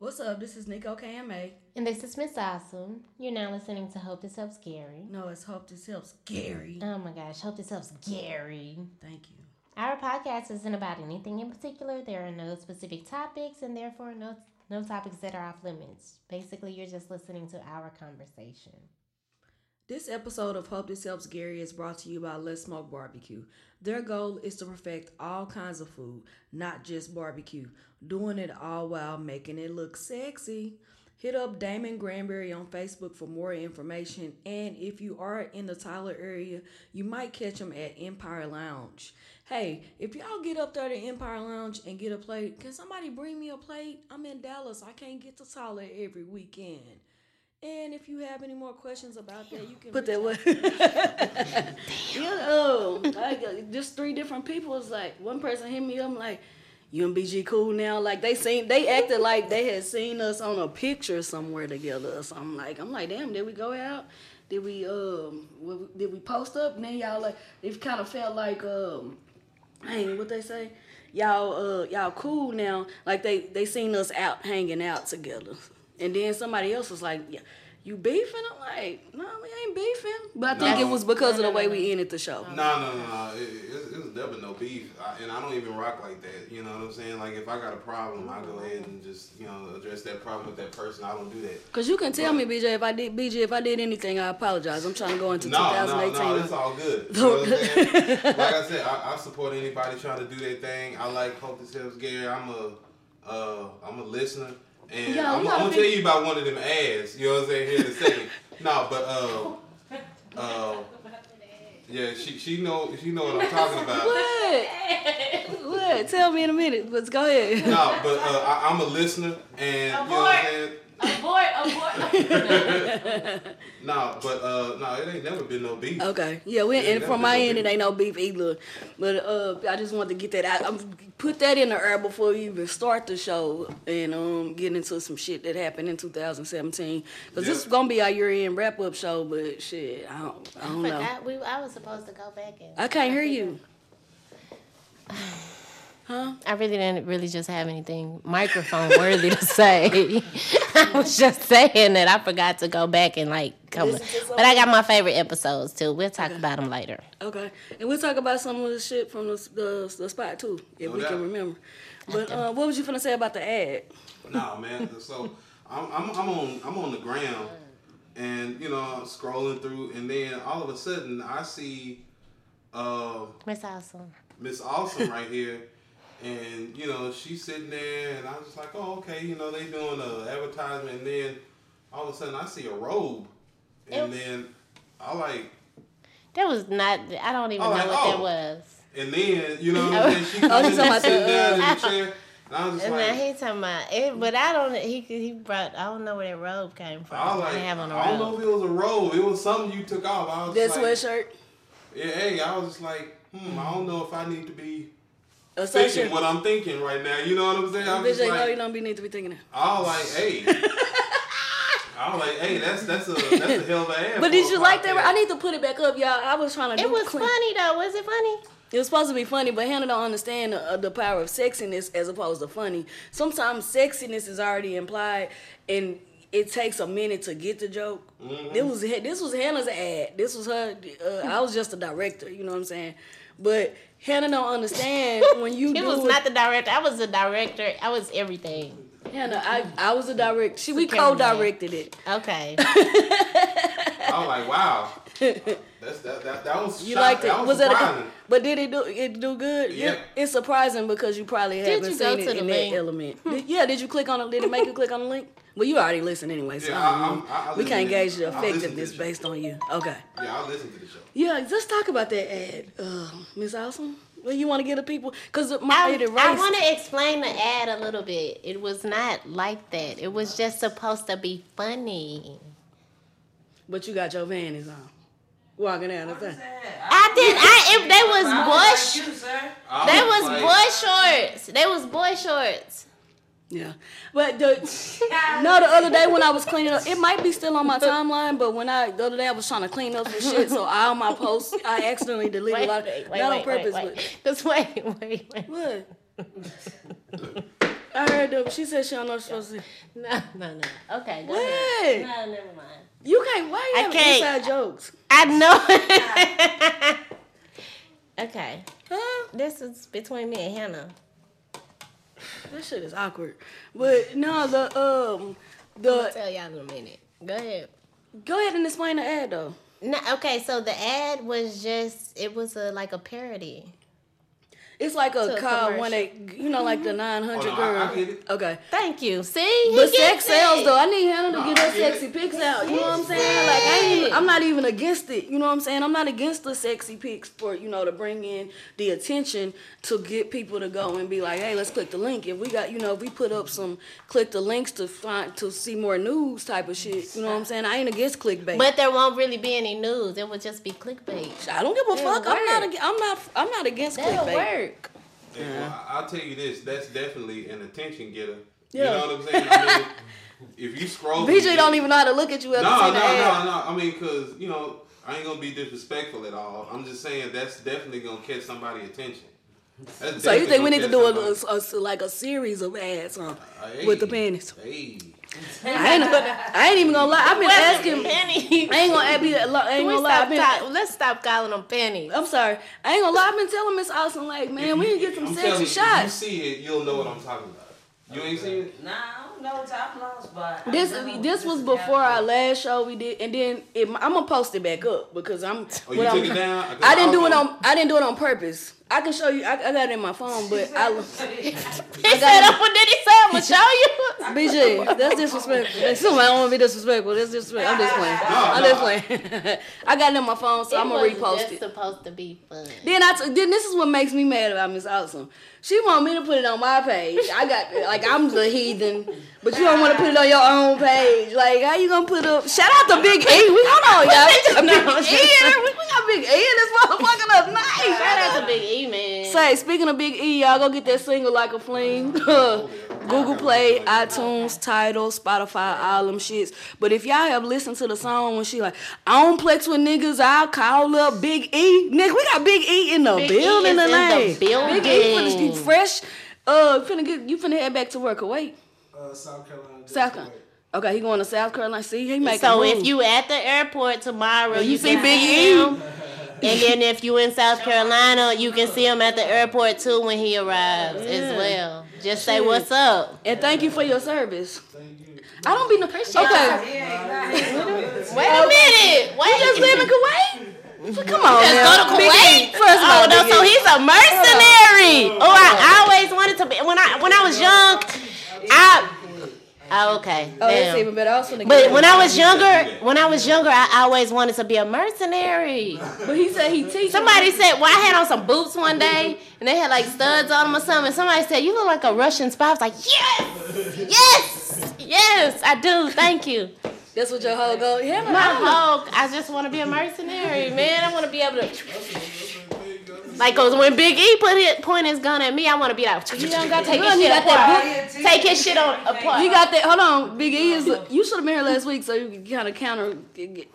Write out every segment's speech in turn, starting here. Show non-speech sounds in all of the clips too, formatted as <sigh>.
What's up? This is Niko KMA. And this is Miss Awesome. You're now listening to Hope This Helps Gary. No, it's Hope This Helps Gary. Oh my gosh, Hope This Helps Gary. Thank you. Our podcast isn't about anything in particular. There are no specific topics and therefore no no topics that are off limits. Basically, you're just listening to our conversation. This episode of Hope This Helps Gary is brought to you by Let's Smoke Barbecue. Their goal is to perfect all kinds of food, not just barbecue, doing it all while making it look sexy. Hit up Damon Granberry on Facebook for more information. And if you are in the Tyler area, you might catch him at Empire Lounge. Hey, if y'all get up there to Empire Lounge and get a plate, can somebody bring me a plate? I'm in Dallas. I can't get to Tyler every weekend. And if you have any more questions about that, you can Put that reach way. yeah, oh, like, just three different people. It's like one person hit me up, I'm like, you and BG cool now? Like they seen, they acted like they had seen us on a picture somewhere together or something. Like I'm like, damn, did we go out? Did we um, did we post up? And then y'all like, it kind of felt like um, hey, what they say? Y'all uh, y'all cool now? Like they they seen us out hanging out together. And then somebody else was like, yeah, you beefing? I'm like, no, we ain't beefing. But I think No. it was because of the way we ended the show. No, no, no, no. It, it, it was definitely no beef, I, and I don't even rock like that. You know what I'm saying? Like if I got a problem, I go ahead and just you know address that problem with that person. I don't do that. Cause you can tell me, BG, if I did BG, if I did anything, I apologize. I'm trying to go into No, no, 2018. no, it's all good. <laughs> You know what I'm saying? like I said, I, I support anybody trying to do their thing. I like Hope This Helps Gary. I'm a, uh, I'm a listener, and Yo, I'm, I'm gonna tell you about one of them ads. You know what I'm saying? Here in a second. <laughs> no, but uh, uh, yeah, she she know she know what I'm talking about. What? what? Tell me in a minute. Let's go ahead. No, but uh, I, I'm a listener, and you know what I'm saying. Abort, abort. No, but uh, no, it ain't never been no beef. Okay. Yeah, we and from my no end, beef. it ain't no beef either. But uh, I just wanted to get that out. I'm, put that in the air before you even start the show and um get into some shit that happened in 2017. Cause this is gonna be our year end wrap up show. But shit, I don't, I don't know. Forgot we I was supposed to go back and I can't hear you. <sighs> <laughs> I really didn't really just have anything microphone worthy to say. <laughs> I was just saying that I forgot to go back and like come. Listen But I got my favorite episodes too. We'll talk about them later. Okay, and we'll talk about some of the shit from the the, the spot too, if No we can remember. But uh, what was you finna say about the ad? No, man. So I'm, I'm I'm on I'm on the ground, and you know I'm scrolling through, and then all of a sudden I see uh, Miss Awesome. Miss Awesome right here, and you know she's sitting there, and I was just like, oh okay, you know they doing a advertisement, and then all of a sudden I see a robe, and It- then I like. That was not. I don't even Oh, know like, what that oh. was. And then, you know what I'm? <laughs> She Oh, comes in talking and sitting about down in the chair. And I was just And now like, he talking about it, but I don't. He he brought. I don't know where that robe came from. I like, I have on a I don't know if it was a robe. It was something you took off. I was That just like, sweatshirt, Yeah, hey, I was just like, hmm, I don't know if I need to be a thinking what I'm thinking right now. You know what I'm saying? I'm Bitch, just ain't no, you don't be need to be thinking that. I was like, hey. <laughs> I was like, hey, that's that's a that's a hell of an ad. But did you like that? I need to put it back up, y'all. I was trying to. It do was clean- funny though. Was it funny? It was supposed to be funny, but Hannah don't understand the, uh, the power of sexiness as opposed to funny. Sometimes sexiness is already implied, and it takes a minute to get the joke. Mm-hmm. This was this was Hannah's ad. This was her. Uh, I was just a director. You know what I'm saying? But Hannah don't understand <laughs> when you It do was it- not the director. I was the director. I was everything. Hannah. I I was a director. She we co-directed it. Okay. <laughs> I was like, wow. That's that that, that was You shock- liked it? That was, was that? A, but did it do it do good? Yeah. It's surprising because you probably Did haven't you go seen to it the in link? that element. Did- yeah. Did you click on it? Did it make you click on the link? Well, you already listened anyway, so Yeah, I don't I- I- I we can't to- gauge the I listened to effectiveness the based on you. Okay. Yeah, I'll listen to the show. Yeah. Let's talk about that ad, uh, Miss Awesome. Well, you want to get the people because my I. I want to explain the ad a little bit. It was not like that. It was just supposed to be funny. But you got your vanties on, walking out of thing. I did. I if they was boy. you, sir. I They was like- boy shorts. They was boy shorts. Yeah, but the <laughs> no, the other day when I was cleaning up, it might be still on my timeline. But when I the other day I was trying to clean up some shit, so all my posts I accidentally deleted Wait, a lot, wait, wait, not wait, on purpose, wait, wait. Just <laughs> wait, wait, wait. what? I heard them. She said she don't know what she's supposed to say. No, no, no. Okay, go What? ahead. No, never mind. You can't. Why you I having can't. inside jokes? I know. <laughs> okay, Huh? this is between me and Hannah. That shit is awkward. But no, the um, the. I'm gonna tell y'all in a minute. Go ahead. go ahead and explain the ad though. No, okay, so the ad was just it was a like a parody. It's like a a car commercial. when they, you know, like the mm-hmm. nine hundred Oh, no, girl. I get it. Okay. Thank you. See, But sex gets sells it. though. I need Hannah to No, get I her get sexy it. pics out. You know what I'm Yes, saying? Like I ain't even, I'm not even against it. You know what I'm saying? I'm not against the sexy pics for you know to bring in the attention to get people to go and be like, hey, let's click the link. If we got you know if we put up some click the links to find to see more news type of shit. You know what I'm saying? I ain't against clickbait. But there won't really be any news. It would just be clickbait. I don't give a It'll fuck. I'm not. I'm not. I'm not against That'll clickbait. work. Hey, well, I- I'll tell you this. That's definitely an attention getter. You Yeah. know what I'm saying? I mean, <laughs> if you scroll, BG don't even know how to look at you No, no, seeing the ad. no, no. I mean, cause you know, I ain't gonna be disrespectful at all. I'm just saying that's definitely gonna catch somebody attention. That's So you think we need to do a, a- a- like a series of ads, huh? Uh, hey, with the panties. Hey, I ain't, I ain't even gonna lie. I've been asking. penny. I ain't gonna add- be. I ain't Can gonna lie. Stop been. ta- let's stop calling them pennies. I'm sorry. I ain't gonna lie. I've been telling Miss Awesome like, man, we need to get some I'm sexy telling you, shots. If you see it, you'll know what I'm talking about. You ain't seen it? Nah, I don't know top loss, but I This know this was before our last show we did, and then it, I'm gonna post it back up because I'm. Oh, you took I'm- it down? I didn't do it on. I didn't do it on purpose. I can show you. I, I got it in my phone, but I. He said, <laughs> "Oh, <laughs> did he say I'm gonna show you?" <laughs> BG, that's disrespectful. That's something I don't want to be disrespectful. That's disrespectful. I'm just playing. I'm no. just playing. I got it in my phone, so I'm gonna repost just it. supposed to be fun. Then I t- then this is what makes me mad about Miss Awesome. She want me to put it on my page. I got like I'm the heathen, but you don't want to put it on your own page. Like how you gonna put up? Shout out to Big E. We hold on, y'all. <laughs> We got Big E. We we got Big E in this motherfucker up nice. Shout out to Big E, man. Say, speaking of Big E, y'all go get that single like a fling. <laughs> Google Play, iTunes, Tidal, Spotify, all them shits. But if y'all have listened to the song when she like, I don't plex with niggas, I'll call up Big E. Nigga, we got Big E in the Big E building is in the building. Big E finna get fresh. Uh, finna get you finna head back to work. Kuwait, Uh, South Carolina. South Carolina. Okay, he going to South Carolina. See, he making So if you at the airport tomorrow, you you, see can Big E? him. <laughs> And then if you in South Carolina, you can see him at the airport too when he arrives Yeah. as well. Just say what's up. and thank you for your service. Thank you. I don't be no okay. Wait a minute. Wait. You just live in Kuwait? Come on, Just now. go to Big Kuwait. First of oh all, no, so he's a mercenary. Oh, I always wanted to be when I when I was young. I oh, okay. Oh, that's even better. I was But when. I was younger, when I was younger, I always wanted to be a mercenary. but he said he teaches. Somebody said, well, I had on some boots one day, and they had like studs on them or something. Somebody said, you look like a Russian spy. I was like, yes, yes, yes, I do. Thank you. That's what your whole goal. Yeah, My whole, I just want to be a mercenary, man. I want to be able to, like, cause when Big E put his point his gun at me, I want to be like, You don't got take that gun. his You shit got that apart. book. Take his shit on apart. You got that. Hold on, Big E is. You should have been here last week so you could kind of counter,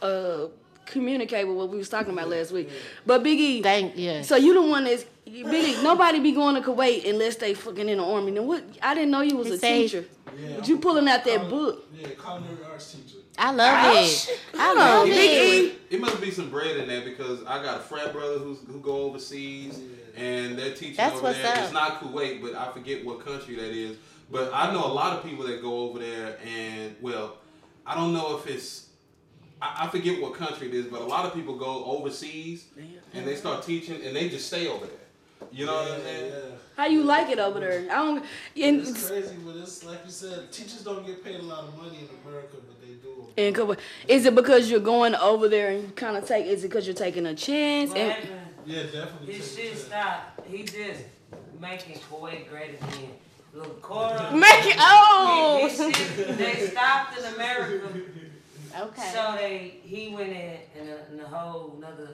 uh, communicate with what we was talking about last week. But Big E, Thank you. so you the one that's Big E. Nobody be going to Kuwait unless they fucking in the army. Now what? I didn't know you was He a teacher. Yeah, But you pulling out that book. Yeah, culinary arts teacher. I love oh, it. I love on, Big it. E. It must be some bread in there because I got a frat brother who's who go overseas and they're teaching That's over there. up. It's not Kuwait, but I forget what country that is. But I know a lot of people that go over there and well, I don't know if it's I, I forget what country it is, but a lot of people go overseas and they start teaching and they just stay over there. You know what I'm saying? yeah. How you like it over there? I don't. And It's crazy, but it's like you said, teachers don't get paid a lot of money in America, but they do. is it because you're going over there and you kind of take? Is it because you're taking a chance? What And. Yeah, definitely. His take shit that. stopped. He just making Kuwait great again. Little quarter. Make it, oh. His shit, they stopped in America, <laughs> Okay. so they he went in in a, in a whole another,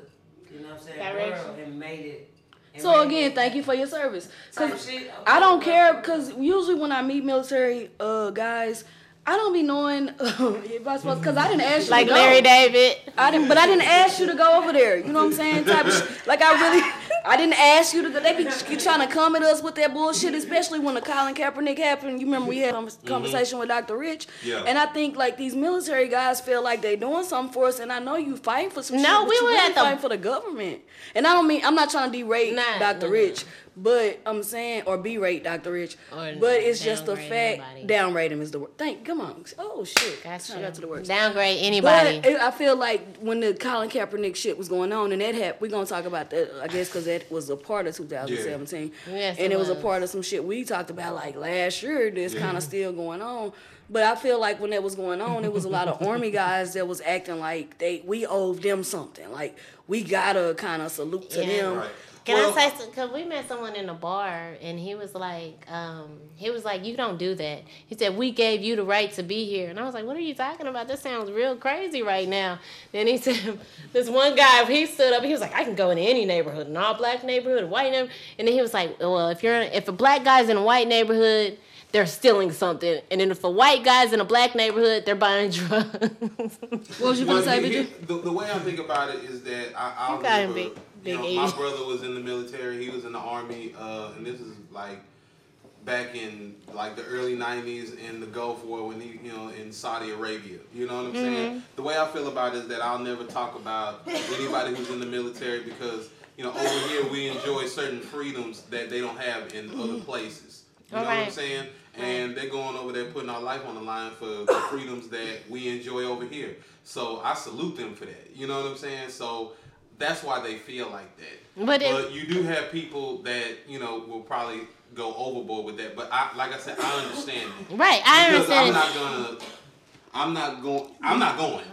you know what I'm saying, Direction. world and made it. so again, thank you for your service. type 'Cause shit. I don't care because usually when I meet military uh guys, I don't be knowing <laughs> if I supposed because I didn't ask you like to go. Larry David. I didn't, but I didn't ask you to go over there. You know what I'm saying? Type of sh- like I really. I didn't ask you to go. They be trying to come at us with that bullshit, especially when the Colin Kaepernick happened. You remember we had a mm-hmm. conversation with Dr. Rich? Yeah. And I think like these military guys feel like they doing something for us, and I know you fighting for some No, shit, but we you were really at the- fighting for the government. And I don't mean I'm not trying to derate Nah, Dr. no, Rich, but I'm saying or berate Dr. Rich. Or but it's just the fact anybody. downgrade him is the word. Thank come on. Oh shit. Gotcha. I got to the words. Downgrade anybody. But I feel like when the Colin Kaepernick shit was going on, and that happened, we're gonna talk about that, I guess, because that was a part of 2017, Yes, and it it was. a part of some shit we talked about like last year. That's Yeah. kind of still going on. But I feel like when that was going on, it was a lot of army <laughs> guys that was acting like they we owed them something. Like we gotta kind of salute to Yeah. them. Right. Can Well, I say something? Because we met someone in a bar, and he was like, um, he was like, you don't do that. He said, we gave you the right to be here. And I was like, what are you talking about? This sounds real crazy right now. Then he <laughs> said, this one guy, he stood up, he was like, I can go into any neighborhood, an all black neighborhood, a white neighborhood. And then he was like, well, if you're, in, if a black guy's in a white neighborhood, they're stealing something. And then if a white guy's in a black neighborhood, they're buying <laughs> drugs. What was you gonna say, he- the, the way I think about it is that I, I'll You got him, never, big- you know, big my brother was in the military. He was in the army, uh, and this is like back in like the early '90s in the Gulf War when he, you know, in Saudi Arabia. You know what I'm Mm-hmm. saying? The way I feel about it is that I'll never talk about anybody who's in the military because you know over here we enjoy certain freedoms that they don't have in other places. You know what I'm saying? And they're going over there putting our life on the line for the <coughs> freedoms that we enjoy over here. So I salute them for that. You know what I'm saying? So that's why they feel like that. But but you do have people that you know will probably go overboard with that. But I, like I said, I understand that. right, I Because understand. I'm not gonna. I'm not going. I'm not going.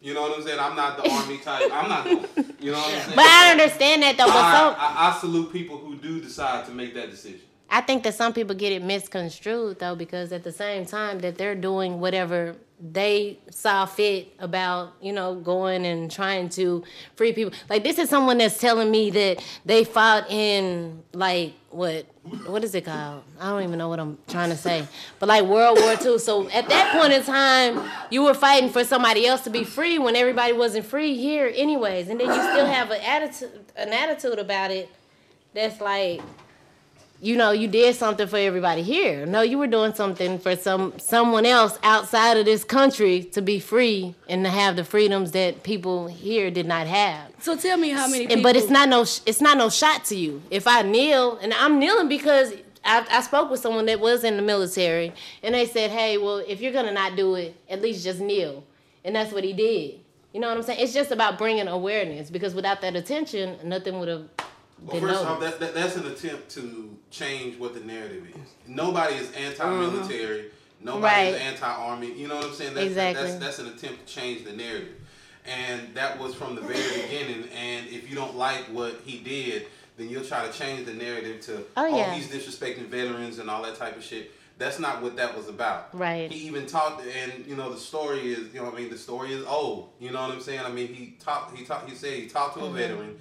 You know what I'm saying? I'm not the army <laughs> type. I'm not going. You know what I'm saying? But I understand that though. But I, some, I, I salute people who do decide to make that decision. I think that some people get it misconstrued though, because at the same time that they're doing whatever they saw fit about, you know, going and trying to free people. Like this is someone that's telling me that they fought in like what what is it called? I don't even know what I'm trying to say. But like World War II. So at that point in time, you were fighting for somebody else to be free when everybody wasn't free here anyways. And then you still have an attitude an attitude about it that's like you know you did something for everybody here. No you were doing something for some someone else outside of this country to be free and to have the freedoms that people here did not have. So tell me how many people. but it's not no it's not no shot to you. If i kneel and i'm kneeling because I, I spoke with someone that was in the military and they said hey well if you're gonna not do it at least just kneel. And that's what he did. You know what i'm saying? It's just about bringing awareness because without that attention nothing would have Well, first off, that, that, that's an attempt to change what the narrative is. Nobody is anti-military. Nobody is anti-army. You know what I'm saying? That's, Exactly. That's, that's an attempt to change the narrative. And that was from the very beginning. And if you don't like what he did, then you'll try to change the narrative to, Oh, oh, yeah. he's disrespecting veterans and all that type of shit. That's not what that was about. Right. He even talked, and you know the story is, you know, what I mean, the story is old. You know what I'm saying? I mean, he talked, he talked, he said he talked to Mm-hmm. a veteran,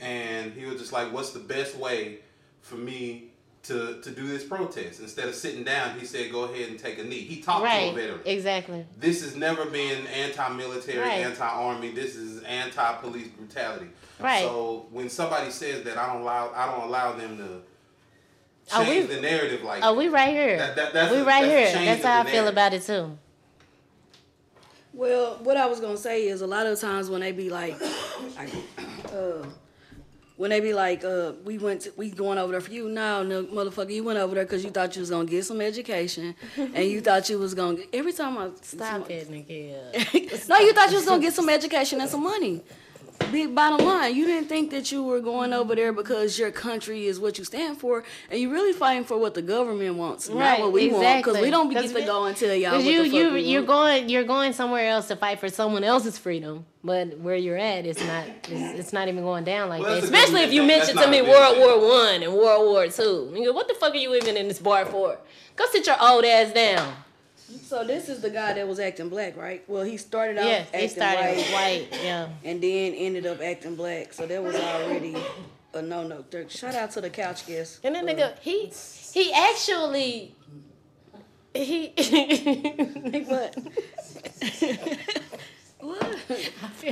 and he was just like, "What's the best way for me to to do this protest?" Instead of sitting down, he said, "Go ahead and take a knee." He talked to a right veteran. exactly This has never been anti-military, Right. anti-army. This is anti-police brutality. Right. So when somebody says that, I don't allow, I don't allow them to Oh, we- change the narrative like. Oh, we right here. That- that- that's we a- right that's here. That's how I the feel about it too. Well, what I was gonna say is a lot of times when they be like, I, <coughs> uh, when they be like, uh, we went, to, we going over there for you. No, no, motherfucker, you went over there because you thought you was gonna get some education, <laughs> and you thought you was gonna. Get, every time I Stop it, Nikhil. <laughs> no, you thought you was gonna get some education and some money. Big bottom line, you didn't think that you were going over there because your country is what you stand for, and you're really fighting for what the government wants, not what we want. Because we don't get 'Cause to we- go and tell y'all what Because the you fuck you we you're want. going you're going somewhere else to fight for someone else's freedom, but where you're at, it's not it's, it's not even going down like Well, that. Especially if you mention That's to me not a good World. War One and World War Two. You go, what the fuck are you even in this bar for? Go sit your old ass down. So this is the guy that was acting black, right? Well, he started out Yes, acting he started white, with white. Yeah. and then ended up acting black. So that was already a no no. Shout out to the couch guest. And then Uh, nigga, he he actually he <laughs> What? what?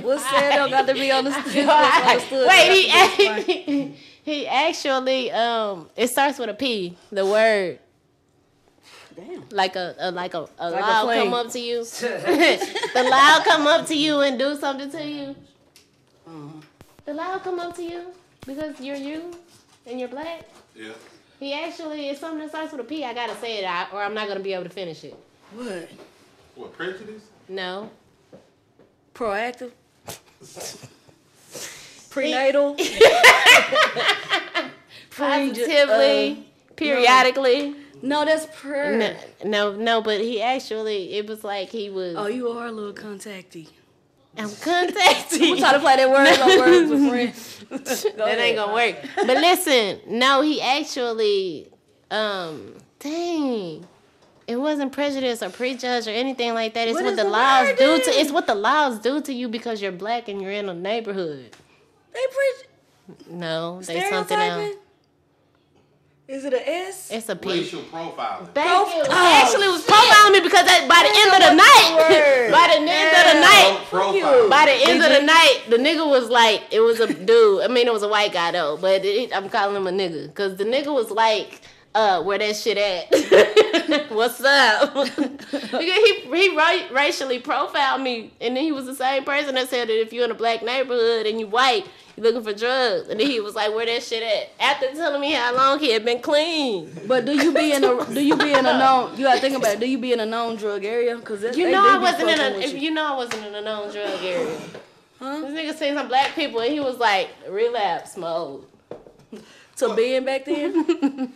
What's said don't got to be understood. What's understood Wait, don't have to be he, he <laughs> He actually, um, it starts with a P. The word, Damn. like a, a like a, a Like loud flame. come up to you. <laughs> the loud come up to you and do something to you. Uh-huh. The loud come up to you because you're you and you're black. Yeah. He actually, it's something that starts with a P. I gotta say it out, or I'm not gonna be able to finish it. What? What prejudice? No. Proactive. <laughs> Prenatal. Pre- <laughs> Positively, periodically. No, that's prayer. No, no, no, but he actually, it was like he was. Oh, you are a little contacty. I'm contacting. <laughs> I'm trying to play that word on words with <laughs> friends. Go that ain't gonna work. But listen, no, he actually, um, dang, it wasn't prejudice or prejudge or anything like that. It's What what, is the the laws word do to. It's what the laws do to you because you're black and you're in a neighborhood. They preach No, they something else. Is it a S? It's a P. Racial profiling. Thank Prof- you. Oh, Actually, it was profiling me because that, <laughs> by the end of the night, by the end of the night, Pro- By the end of the night, the nigga was like, it was a dude. I mean, it was a white guy though, but it, I'm calling him a nigga because the nigga was like, uh, where that shit at? <laughs> What's up? <laughs> because he he ra- racially profiled me, and then he was the same person that said that if you're in a black neighborhood and you white, you're looking for drugs, and then he was like, where that shit at? After telling me how long he had been clean. But do you be in a do you be in a <laughs> known you gotta think about it, do you be in a known drug area? Cause that's, You know I wasn't in a. If you. you know I wasn't in a known drug area. Huh? This nigga seen some black people and he was like relapse mode. to being back then.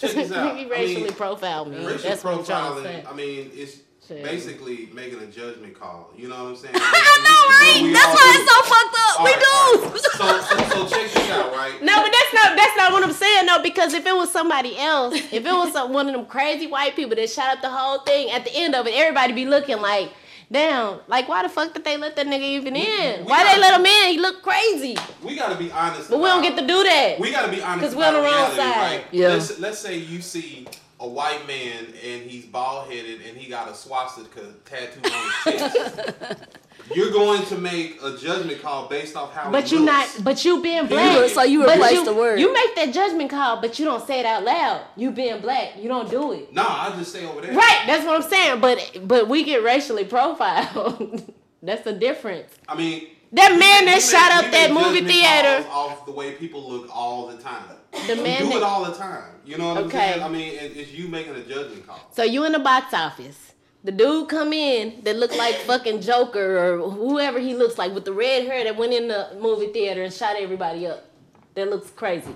Check this <laughs> out. he I racially mean, profiled me. racial That's what I'm trying to say. profiling. I mean, it's Shit. basically making a judgment call. You know what I'm saying? <laughs> I know, right? That's why it's so fucked up. All we right, do. So, so, so check this out, right? No, but that's not that's not what I'm saying though. Because if it was somebody else, if it was some, one of them crazy white people that shot up the whole thing, at the end of it, everybody be looking like, damn, like why the fuck did they let that nigga even in? we Why gotta- they let him in? He look crazy. We got to be honest. But we don't get to do that. We got to be honest. Because we're on about the wrong reality, side. right? Yeah. Let's, let's say you see a white man and he's bald headed and he got a swastika tattooed on his chest. <laughs> You're going to make a judgment call based off how. But you looks. not, but you being You- black. so you replace you- the word. You make that judgment call, but you don't say it out loud. You being black, you don't do it. Nah, I just stay over there. Right, that's what I'm saying. But but we get racially profiled. <laughs> that's the difference. I mean, That man that shot make- up that make movie judgment theater. calls off the way people look all the time. The We man do it all the time. You know what I'm Okay. saying? I mean, it, it's you making a judgment call. So you in the box office. The dude come in that look like fucking Joker or whoever he looks like with the red hair that went in the movie theater and shot everybody up. That looks crazy.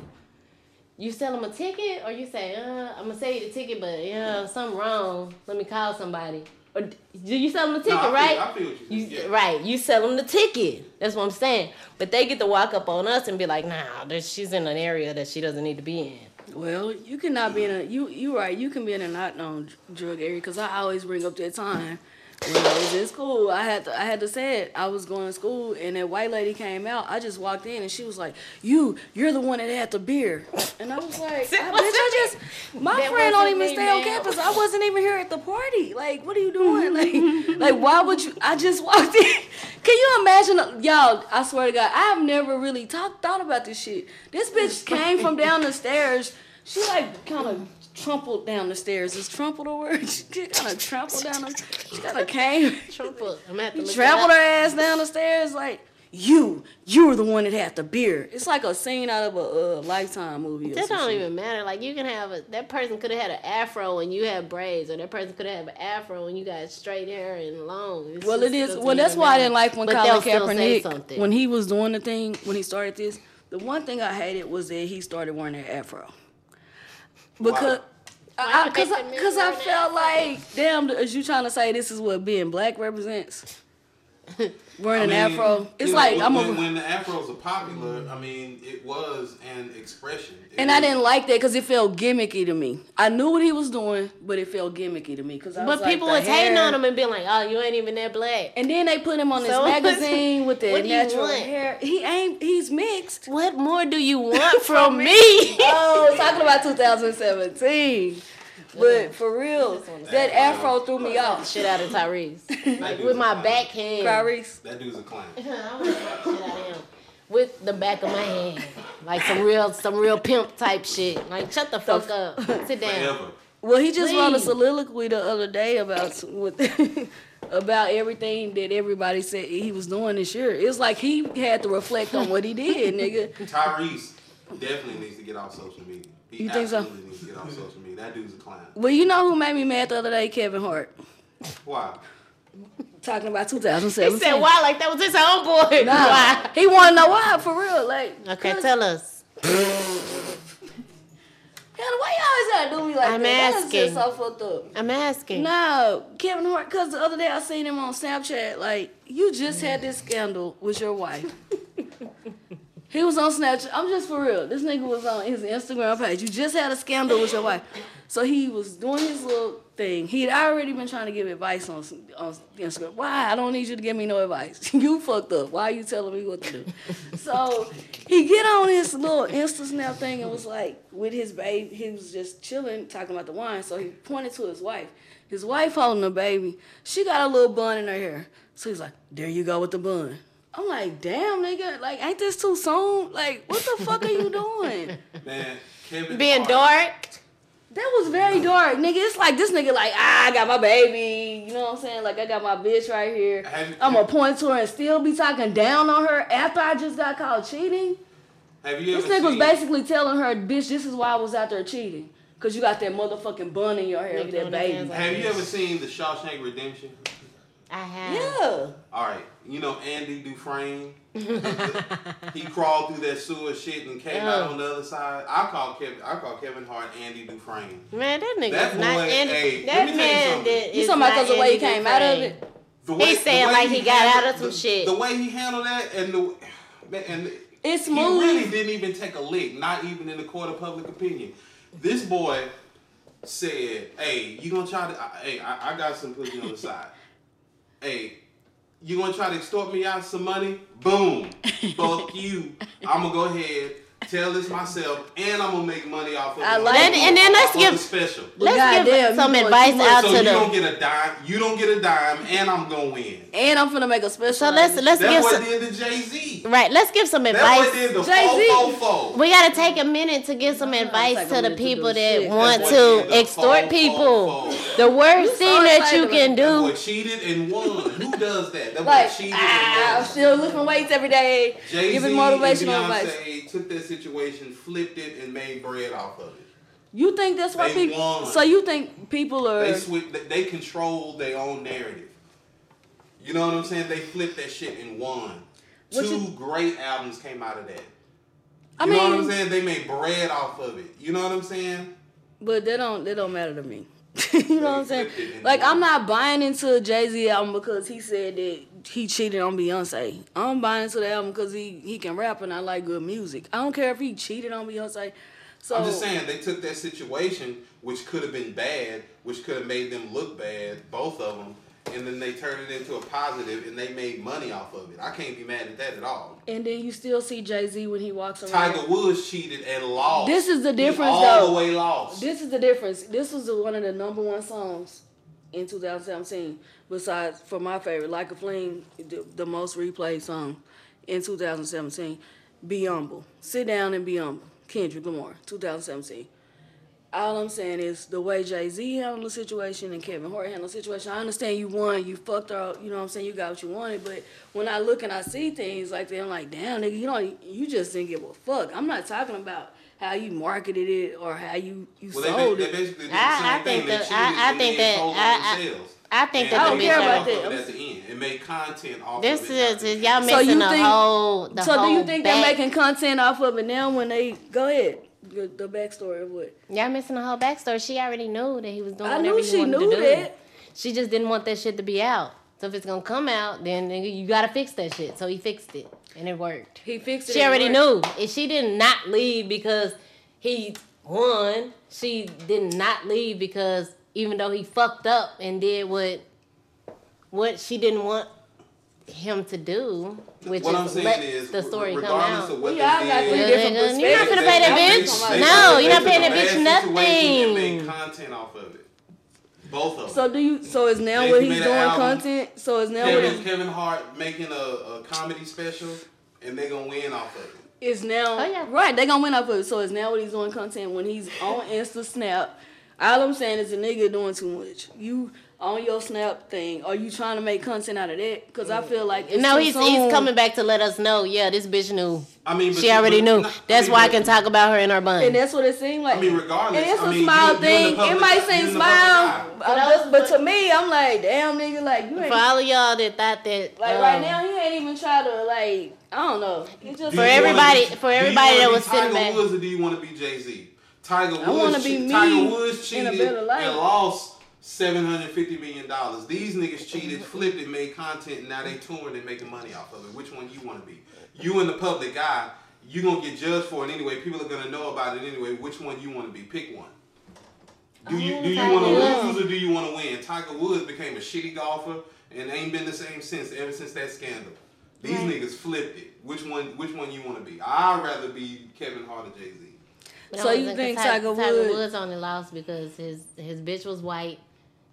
You sell him a ticket or you say, uh, I'm gonna sell you the ticket, but yeah, something wrong. Let me call somebody. Or do you sell him the ticket, I feel- right? I feel what you- You, yeah. Right, you sell them the ticket. That's what I'm saying. But they get to walk up on us and be like, nah, she's in an area that she doesn't need to be in. Well, you cannot be in a you you right. You can be in a not known drug area because I always bring up that time when I was in school. I had to I had to say it. I was going to school and that white lady came out. I just walked in and she was like, "You you're the one that had the beer," and I was like, I, <laughs> "Bitch, I just my That friend don't even stay on campus. I wasn't even here at the party. Like, what are you doing? <laughs> Like, like why would you? I just walked in. <laughs> Can you imagine, y'all? I swear to God, I've never really talked thought about this shit. This bitch came from down the stairs. She like kind of trampled down the stairs. Is trampled a word? <laughs> She kind of trampled down the. <laughs> She kind of came. Trumpa, I'm at the Trampled her ass down the stairs like. You, you were the one that had the beer. It's like a scene out of a uh, Lifetime movie. That don't shit. even matter. Like you can have a that person could have had an afro and you had braids, or that person could have an afro and you got straight hair and long. It's Well, it is. Well, that's why I didn't like when But Colin they'll still say Kaepernick, something. when he was doing the thing, when he started this. The one thing I hated was that he started wearing an afro. Because. Why Because you I, make the cause I felt like, damn, is you trying to say this is what being black represents? Wearing I an afro. It's know, like, when, I'm when, a. when the afros are popular. Mm-hmm. I mean, it was an expression. It And I didn't like that because it felt gimmicky to me. I knew what he was doing, but it felt gimmicky to me. Cause I was But like, people the was hating on him and being like, "Oh, you ain't even that black." And then they put him on this So- <laughs> magazine with the What do you natural hair. He ain't. He's mixed. What more do you <laughs> want from me? <laughs> Oh, talking about 2017. But for real, that afro threw me off. Shit out of Tyrese, <laughs> like with my clown. backhand. Tyrese. That dude's a clown. <laughs> I want to shit out of him. with the back of my hand, like some real, some real pimp type shit. Like, shut the fuck up, sit down. Forever. Well, he just wrote a soliloquy the other day about with <laughs> about everything that everybody said he was doing this year. It's like he had to reflect on what he did, nigga. Tyrese definitely needs to get off social media. He You think so? needs to get off social media. That dude's a clown. Well, you know who made me mad the other day? Kevin Hart. Why? Talking about He said, "Why? Like that was his homeboy? Nah, Why?" he want to know why for real. Like, Okay, 'cause- tell us. Hannah, why you always gotta do me like I'm that? That's asking. just so fucked up. I'm asking. No, Kevin Hart, because the other day I seen him on Snapchat. Like, you just had this scandal with your wife. <laughs> he was on Snapchat. I'm just for real. This nigga was on his Instagram page. You just had a scandal with your wife. So he was doing his little thing. He had already been trying to give advice on on Instagram. Why? I don't need you to give me no advice. <laughs> you fucked up. Why are you telling me what to do? so he get on his little Insta Snap thing and was like with his baby. He was just chilling, talking about the wine. So he pointed to his wife. His wife holding the baby. She got a little bun in her hair. So he's like, "There you go with the bun." I'm like, "Damn, nigga! Like, ain't this too soon? Like, what the fuck are you doing?" <laughs> Man, Kevin Being Hart- dark. That was very dark, nigga. It's like this nigga, like, ah, I got my baby. You know what I'm saying? Like, I got my bitch right here. Have you- I'm gonna point to her and still be talking down on her after I just got caught cheating. Have you This ever nigga was seen? basically telling her, bitch, this is why I was out there cheating. Cause you got that motherfucking bun in your hair Nigga with that baby. like- Have you ever seen the Shawshank Redemption? I have. Yeah. All right, you know Andy Dufresne. <laughs> he crawled through that sewer shit and came out on the other side. I call Kevin. I call Kevin Hart Andy Dufresne. Man, that nigga That not boy, in hey, let That me tell you man something. did. You is talking about the way he Andy came out of it? The He saying like he got handled- out of some the, shit. The way he handled that and the and It's he smooth. really didn't even take a lick, not even in the court of public opinion. This boy said, "Hey, you gonna try to? Hey, I, I got some pussy on the side. Hey, you gonna try to extort me out some money? Boom, <laughs> fuck you. I'm gonna go ahead." Tell this myself, and I'm gonna make money off of it. I like And- and then let's give- the special. Let's Goddamn, give you some advice too much. out So to you the. don't get a dime. You don't get a dime, and I'm gonna win. And I'm finna make a special. So let's let's That give boy some, did the Jay Z. right. Let's give some That advice. boy did the Jay-Z. fo fo fo. We gotta take a minute to give some advice take to the minute to people that shit. want That boy did to the extort fo, people. fo, <laughs> fo. The worst You thing that you excited can That boy do. cheated and won. Who does that? That boy like, cheated ah, I'm still lifting weights every day, Jay Z giving and motivational advice. Took that situation, flipped it, and made bread off of it. You think that's why They people? won. So you think people are? They switch. They controlled their own narrative. You know what I'm saying? They flipped that shit and won. What Two you- great albums came out of that. I You know what I'm saying? They made bread off of it. You know what I'm saying? But they don't. They don't matter to me. <laughs> you know what I'm saying? flipped it and Like. I'm not buying into a Jay Z album because he said that he cheated on Beyonce. I'm buying into the album because he he can rap and I like good music. I don't care if he cheated on Beyonce. So I'm just saying they took that situation, which could have been bad, which could have made them look bad, both of them, and then they turned it into a positive, and they made money off of it. I can't be mad at that at all. And then you still see Jay Z when he walks around. Tiger Woods cheated and lost. This is the He difference, all though. the way lost. This is the difference. This was the, one of the number one songs in 2017. Besides, for my favorite, "Like a Flame," the, the most replayed song in 2017. Be humble. Sit down and be humble. Kendrick Lamar, 2017. All I'm saying is the way Jay Z handled the situation and Kevin Hart handled the situation. I understand you won, you fucked her, you know what I'm saying, you got what you wanted. But when I look and I see things like that, I'm like, damn, nigga, you don't, you just didn't give a fuck. I'm not talking about how you marketed it or how you you well, sold they, it. basically did I- same I thing. think They that- I- I think that- I- I- themselves. I think And that I the don't they care about are- that. it at the end. It made content off This of it. is after is y'all fact. So you missing the think- whole. The so whole do you think back, they're making content off of it now when they go ahead? The, the backstory of what? Y'all missing the whole backstory. She already knew that he was doing I knew she knew that. She just didn't want that shit to be out. So if it's gonna come out, then you gotta fix that shit. So he fixed it, and it worked. He fixed it. She already worked. knew. If she did not leave because he won, she did not leave because even though he fucked up and did what what she didn't want him to do, which what is I'm saying let is, the story come out. of what We all they did, three different You're not gonna pay that They- bitch. they- No, they you're not paying a that bad bitch situation and made nothing. content off of it. Both of them. So do you? So is now Jay-Z what he's doing album. content? So is now what Kevin, he's Kevin Hart making a, a comedy special and they're gonna win off of it. It's now Oh, yeah. right. They're gonna win off of it. So it's now what he's doing content when he's on Insta Snap. All I'm saying is a nigga doing too much. You on your Snap thing, are you trying to make content out of that? Because I feel like it's No, too he's soon. he's coming back to let us know. Yeah, this bitch knew. I mean, She already knew. not- That's mean, why I can talk about her in her bun. And that's what it seemed like. I mean, regardless, And it's I a mean, small you- you in the thing. public it might eye- seem you in the small, but, I'm but to me, I'm like, damn, nigga, like you ain't. For all of y'all that thought that, Like um, right now, he ain't even try to like. I don't know. Just Do For everybody- be- for everybody that was sitting Tiger back- Woods or do you want to be Jay Z? Tiger Woods, I wanna be che- Tiger Woods cheated and lost seven hundred fifty million dollars. These niggas cheated, <laughs> flipped it, made content, and now they touring and making money off of it. Which one you want to be? You in the public eye, you gonna get judged for it anyway. People are gonna know about it anyway. Which one you want to be? Pick one. Do you do you want to lose or do you want to win? Tiger Woods became a shitty golfer and ain't been the same since ever since that scandal. These Right. niggas flipped it. Which one? Which one you want to be? I'd rather be Kevin Hart or Jay Z. But So I you wasn't- think 'cause Ti- Tiger Tiger Woods- Woods only lost because his his bitch was white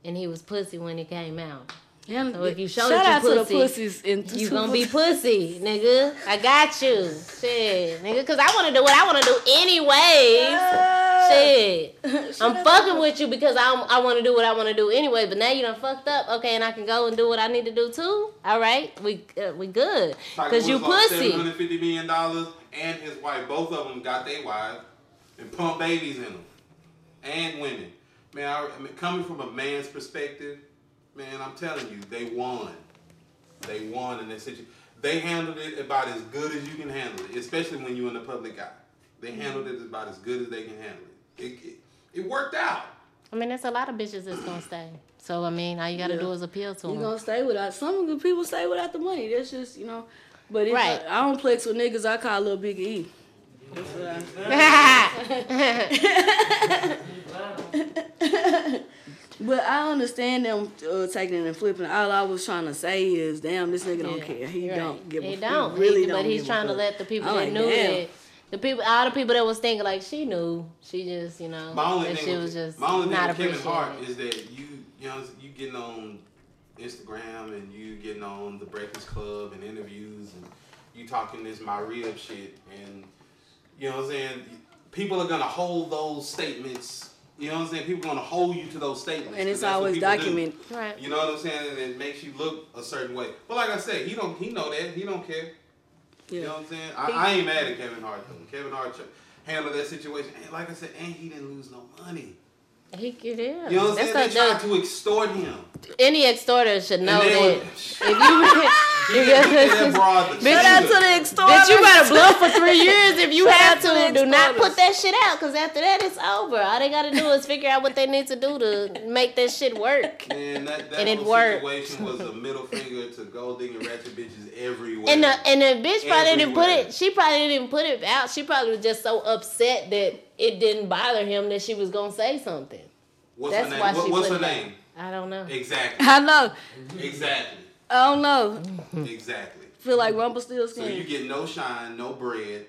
and he was pussy when he came out. Damn, So if you show shout that you out to the pussy, pussies You gonna be pussy, nigga. I got you, shit, nigga. Cause I want to do what I want to do anyways. Shit, <laughs> I'm fucking with you because I I want to do what I want to do anyway. But now you done fucked up, okay? And I can go and do what I need to do too. All right, we uh, we good. Cause you Woods pussy. Seven hundred fifty million dollars, and his wife. Both of them got their wives and pump babies in them, and women. Man, I, I mean, coming from a man's perspective, man, I'm telling you, they won. They won in that situation. They handled it about as good as you can handle it, especially when you're in the public eye. They handled it about as good as they can handle it. It, it, it worked out. I mean, there's a lot of bitches that's gonna stay. So I mean, all you gotta Yeah. do is appeal to them. You them. gonna stay without some of the people stay without the money. That's just you know. But if Right. I, I don't flex with niggas. I call a little Big <laughs> But I understand them uh, taking it and flipping. All I was trying to say is, damn, this nigga don't Yeah, care. He you're don't give a He fuck. don't. He really He- don't. But he's trying to let the people I'm that like, knew damn. that the people, all the people that was thinking like she knew, she just you know My only that thing shit with, was just my only not thing with Kevin Hart appreciated. is that you you know you getting on Instagram and you getting on the Breakfast Club and interviews and you talking this my real shit and you know what I'm saying people are gonna hold those statements. You know what I'm saying? People are gonna hold you to those statements. And it's always people do. documented. Right. You know what I'm saying? And it makes you look a certain way. But like I said, he don't he know that. He don't care. You know what I'm saying? I, I ain't mad at Kevin Hart though. Kevin Hart handled that situation. And like I said, and he didn't lose no money. He could yeah. You know what I'm saying? They That's tried the, to extort him. any extorter should know and that <laughs> <laughs> they if would, you he didn't get that <laughs> broad the Bitch, Shout out shooter. to the extortion. Bitch, you better bluff for three years if you have to the to. Do not put that shit out, cause after that it's over. All they gotta do is figure out what they need to do to make that shit work. Man, that, that And it whole worked. situation was a middle finger to gold digging ratchet bitches everywhere. And the and the bitch probably didn't put it. She probably didn't put it out. She probably was just so upset that it didn't bother him that she was gonna say something. what's That's her name? why What- she what's put her it out. name? I don't know. Exactly. I know. Exactly. I don't know. Exactly. Feel like Rumble still. So you get no shine, no bread.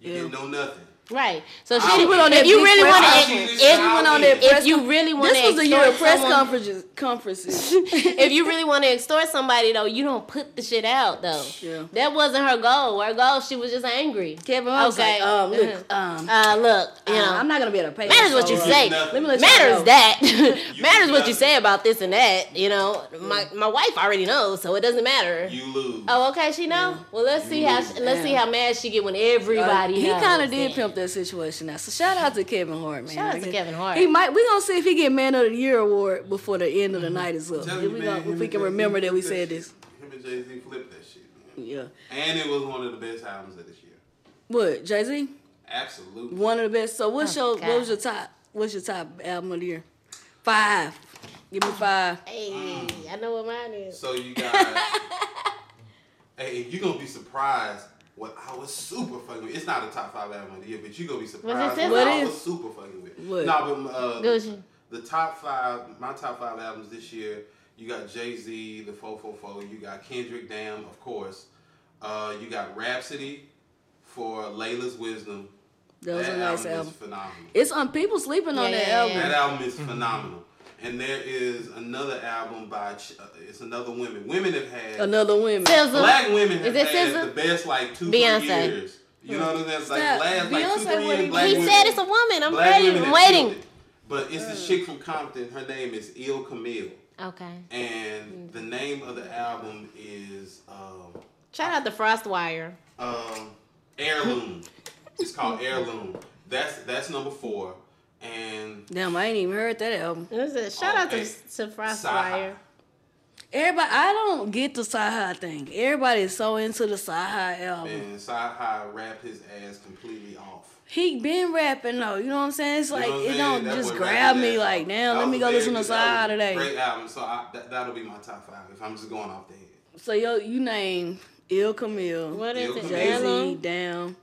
You Yeah. get no nothing. Right. So she I did went on if you really want to conference. if, went on that if you really want to, This to was a year of press someone, conferences. Conferences. <laughs> if you really want to extort somebody though, you don't put the shit out though. Yeah. That wasn't her goal. Her goal, she was just angry. Kevin Hart Okay. like, um, look, Mhm. um, Uh, look, you know, uh, I'm not gonna be able to pay. matters what you so, uh, say. Let me let y'all Matters know. that <laughs> <laughs> matters what you say about this and that. You know, my my wife already knows, so it doesn't matter. You lose. Oh, okay, she know. Well, let's see how she, let's see how mad she get when Uh, everybody. he kind of did it. pimp that situation now. So shout out to Kevin Hart, man. Shout out to Kevin Hart. He might. We gonna see if he get Man of the Year award before the end of the mm-hmm. night is up. Tell If we, man, gonna, if we can Jay-Z remember that we said this. Him and Jay Z flipped that shit, man. Yeah. And it was one of the best albums of this year. What Jay Z? Absolutely. One of the best. So what's Oh, your God. what was your top? What's your top album of the year? Five. Give me five. Hey, um, I know what mine is. So you got. <laughs> hey, you gonna be surprised what I was super fucking with. It's not a top five album of the year, but you gonna be surprised it? what, What I was super fucking with. What? Nah, but uh, Gucci. the top five, my top five albums this year. You got Jay Z, the 444. You got Kendrick, Damn, of course. Uh, you got Rapsody for Laila's Wisdom. That was a nice album album. is phenomenal. It's on people sleeping on that album. That album is phenomenal. And there is another album by Ch- uh, it's another women. Women have had Another women. SZA. black women have Is it had SZA? the best like two Beyonce. three years. You know what I'm saying? Like Stop. last like two Beyonce three years. Black He women, said it's a woman. I'm ready. I'm waiting. But it's this chick from Compton. Her name is Ill Camille, Okay. and the name of the album is um, Shout out to Frostwire. um, Heirloom. it's called Heirloom. That's that's number four, and Damn, I ain't even heard that album. Who's it? Shout out to, hey, to CyHi. Everybody, I don't get the CyHi thing. Everybody is so into the CyHi album. and CyHi rapped his ass completely off. He been rapping though, you know what I'm saying? It's You like know it don't That just grab me ass like, now. let me go listen to good CyHi album. today. Great album. So I, that, that'll be my top five if I'm just going off the head. So yo, you name Ill Camille, What is Il it? Jay Z, Heirloom? down.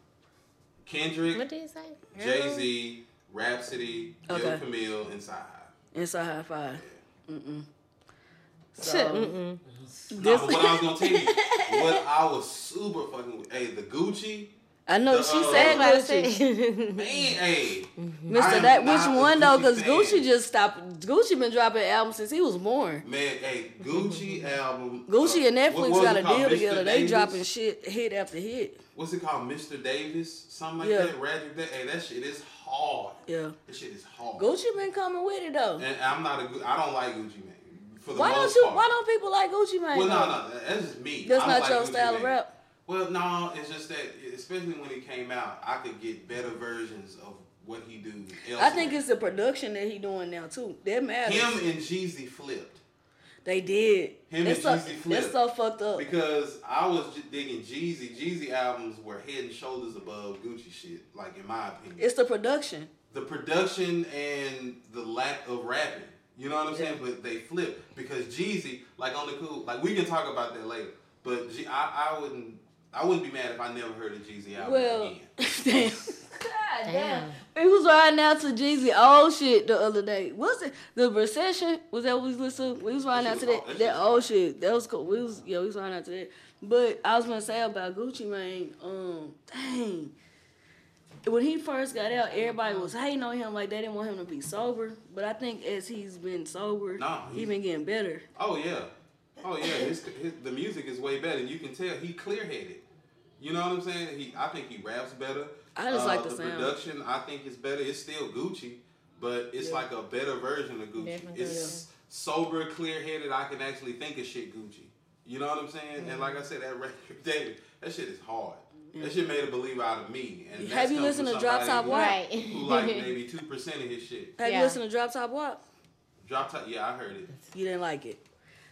Kendrick, What did you say? Jay Z, Rapsody, Okay. Ill Camille, and CyHi. and CyHi five. Shit, So mm-mm. No, but what I was gonna tell you, <laughs> what I was super fucking with, hey, the Gucci, I know The, she uh, said I Gucci, said. <laughs> man, hey, <laughs> Mister. That which one though? Because. Gucci just stopped. Gucci been dropping albums since he was born. man, hey, Gucci album. Gucci uh, and Netflix what got a called? deal Mr. together. They dropping shit hit after hit. What's it called, Mr. Davis? Something like Yeah. that. Radric, that, hey, that shit is hard. Yeah, This shit is hard. Gucci been coming with it though. And I'm not a good. I don't like Gucci man. For the Why don't you? part. Why don't people like Gucci Mane? Well, no, no, that's just me. That's don't like your Gucci style of rap. Well, no, it's just that, especially when he came out, I could get better versions of what he do. Elsewhere. I think it's the production that he doing now too. That matters. him and Jeezy flipped They did. Him That's and so, Jeezy flipped. That's so fucked up. because I was j- digging Jeezy. Jeezy albums were head and shoulders above Gucci shit, like in my opinion. It's the production. the production and the lack of rapping. You know what I'm saying? But they flip because Jeezy, like on the cool, like we can talk about that later. But G- I, I wouldn't, I wouldn't be mad if I never heard a Jeezy album Well, again. <laughs> damn. God damn. Damn. He was riding out to Jeezy old shit the other day. What's it? The recession? Was that what we was listening? We was riding out to that old- that that shit old shit. That was cool. We was yeah, we was riding out to that. But I was gonna say about Gucci Mane, um, dang. When he first got out, everybody was hating on him like they didn't want him to be sober. But I think as he's been sober, Nah, he he's- been getting better. Oh yeah, oh yeah. His, his, the music is way better. You can tell he clear headed. You know what I'm saying? He, I think he raps better. I just like uh, the the sound. production. I think it's better. It's still Gucci, but it's Yeah. like a better version of Gucci. Different It's sober, clear headed. I can actually think of shit Gucci. You know what I'm saying? And mm-hmm. like I said, that record, <laughs> David, that shit is hard. That mm. shit made a believer out of me. And Have that's you listened to Drop somebody Top who- Who <laughs> like maybe two percent of his shit. Have Yeah. you listened to Drop Top Walk? Drop top, yeah, I heard it. You didn't like it.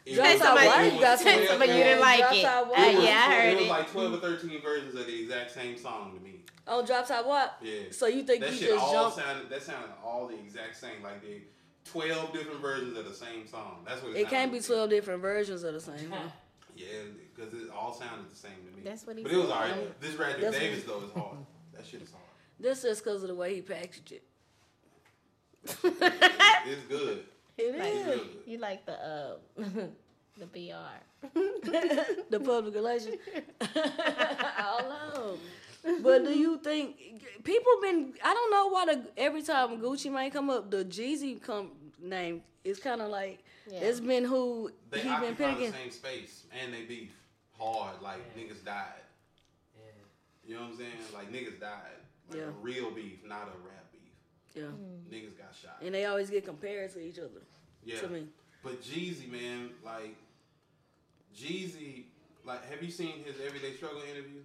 It Drop Top somebody- Walk it was got some. 12 But you didn't like it. Uh, It was- yeah, I heard it. It was like 12 or 13 versions of the exact same song to me. On Drop Top what? Yeah. So you think that you shit just all jumped? sounded, that sounded all the exact same. Like the 12 different versions of the same song. That's what it, It can't be sounded 12 different versions of the same one. <laughs> Yeah, because it all sounded the same to me. That's what he But it was said. alright. This Radric That's- Davis though is hard. <laughs> That shit is hard. This is because of the way he packaged it. It's good. <laughs> It It's is. good. You like the uh, the BR. the public relations. I don't know. But do you think people been? I don't know why the every time Gucci might come up, the Jeezy come name is kind of like Yeah. it's been who They he been occupy the same space and they beef hard. Like niggas died. You know what I'm saying? Like niggas died. Like Yeah. a real beef, not a rap beef. Yeah, mm. Niggas got shot. and they always get compared to each other. Yeah. To me, But Jeezy, man, like Jeezy, like have you seen his Everyday Struggle interview?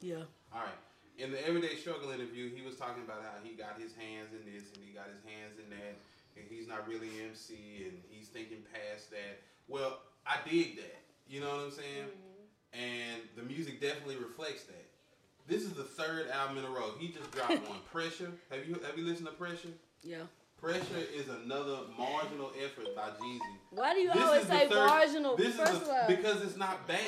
Yeah. All right. In the Everyday Struggle interview, he was talking about how he got his hands in this and he got his hands in that, and he's not really MC and he's thinking past that. Well, I dig that. You know what I'm saying? Mm-hmm. And the music definitely reflects that. This is the third album in a row. He just dropped <laughs> one. Pressure. Have you have you listened to Pressure? Yeah. Pressure is another marginal effort by Jeezy. Why do you This always say third- marginal? This First is of all, because it's not bad.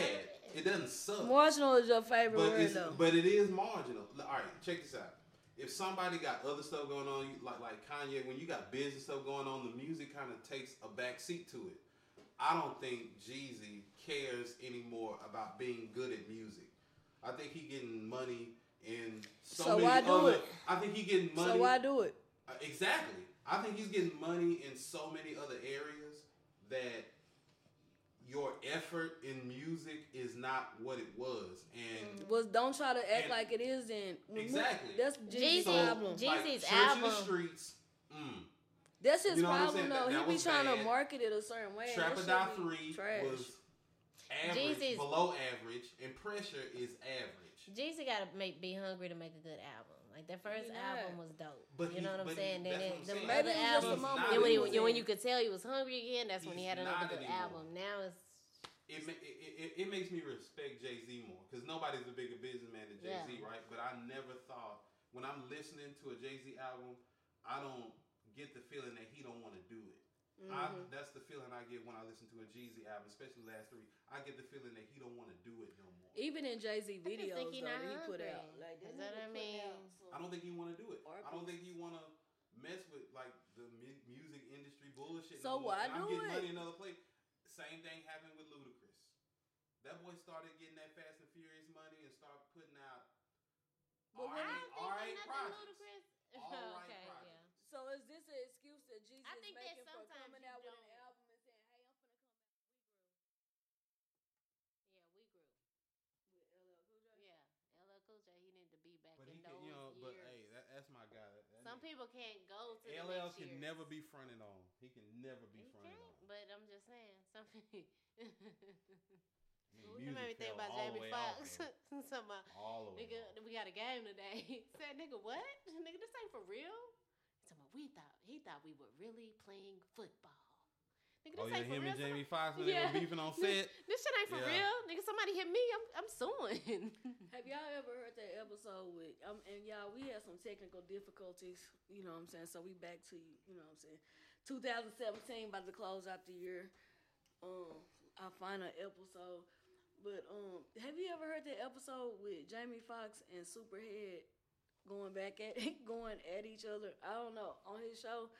It doesn't suck. marginal is your favorite But word it's though. but it is marginal. All right, check this out. If somebody got other stuff going on, like like Kanye, when you got business stuff going on, the music kind of takes a back seat to it. I don't think Jeezy cares anymore about being good at music. I think he getting money in so, So many why do other. it? I think he getting money. so why do it? Uh, exactly. I think he's getting money in so many other areas that your effort in music is not what it was, and Was don't try to act like it isn't. when we- Exactly. That's Jeezy's Jeezy- so problem. Jeezy- like, Jeezy's Church in the album- streets. Mm, That's his You know what I'm problem saying? though. That- that he be was trying to market it a certain way. and that Trap or shit Die be Three trash. was average, Jeezy's- below average, and Pressure is average. Jeezy got to make be hungry to make a good album. Like that first He not. album was dope. But you he- know what I'm saying? Then it, I'm saying. Other it was the moment Then he when, he, when you could tell he was hungry again, that's when he had another good album. Now it's It, it, it, it makes me respect Jay Z more because nobody's a bigger businessman than Jay Z, Yeah. right? But I never thought when I'm listening to a Jay Z album, I don't get the feeling that he don't want to do it. Mm-hmm. that's the feeling I get when I listen to a Jeezy album, especially the last three. I get the feeling that he don't want to do it no more. Even in Jay Z just videos think he though, not that he put out, like Is that what I mean? out some- I don't think he want to do it. Art I don't think pieces. he want to mess with like the mu- music industry bullshit. So no why And I'm do getting it? money another place. Same thing happened with Ludacris. That boy started getting that Fast and Furious money and start putting out But all when right, he- all right nothing projects. ludicrous. All right <laughs> okay, projects. yeah. So is this an excuse that Jesus I is think that making for sometimes coming you out with an don't. album and saying, "Hey, I'm finna come out." Yeah, we grew. With LL Cool J? Yeah, LL Cool J, he need to be back But in he those can, you know, years. but hey, that, that's my guy. That, that Some nigga- people can't go to the LL can years. never be fronted on. He can never be He fronted on. but I'm just saying, something. you made me think about Jamie Foxx. <laughs> Talking about, all the nigga, off. we got a game today. <laughs> Said, nigga, what? <laughs> Nigga, this ain't for real. He talking about, we thought he thought we were really playing football. Nigga, this Oh yeah, ain't for him real. and Jamie Foxx when they Yeah. were beefing on set. This shit ain't for Yeah. real. Nigga, somebody hit me. I'm I'm suing. <laughs> Have y'all ever heard that episode with um and y'all we had some technical difficulties, you know what I'm saying? So we back to you know what I'm saying. 2017 about to close out the year. Um our final episode. But um have you ever heard that episode with Jamie Foxx and Superhead going back at <laughs> going at each other? I don't know, on his show.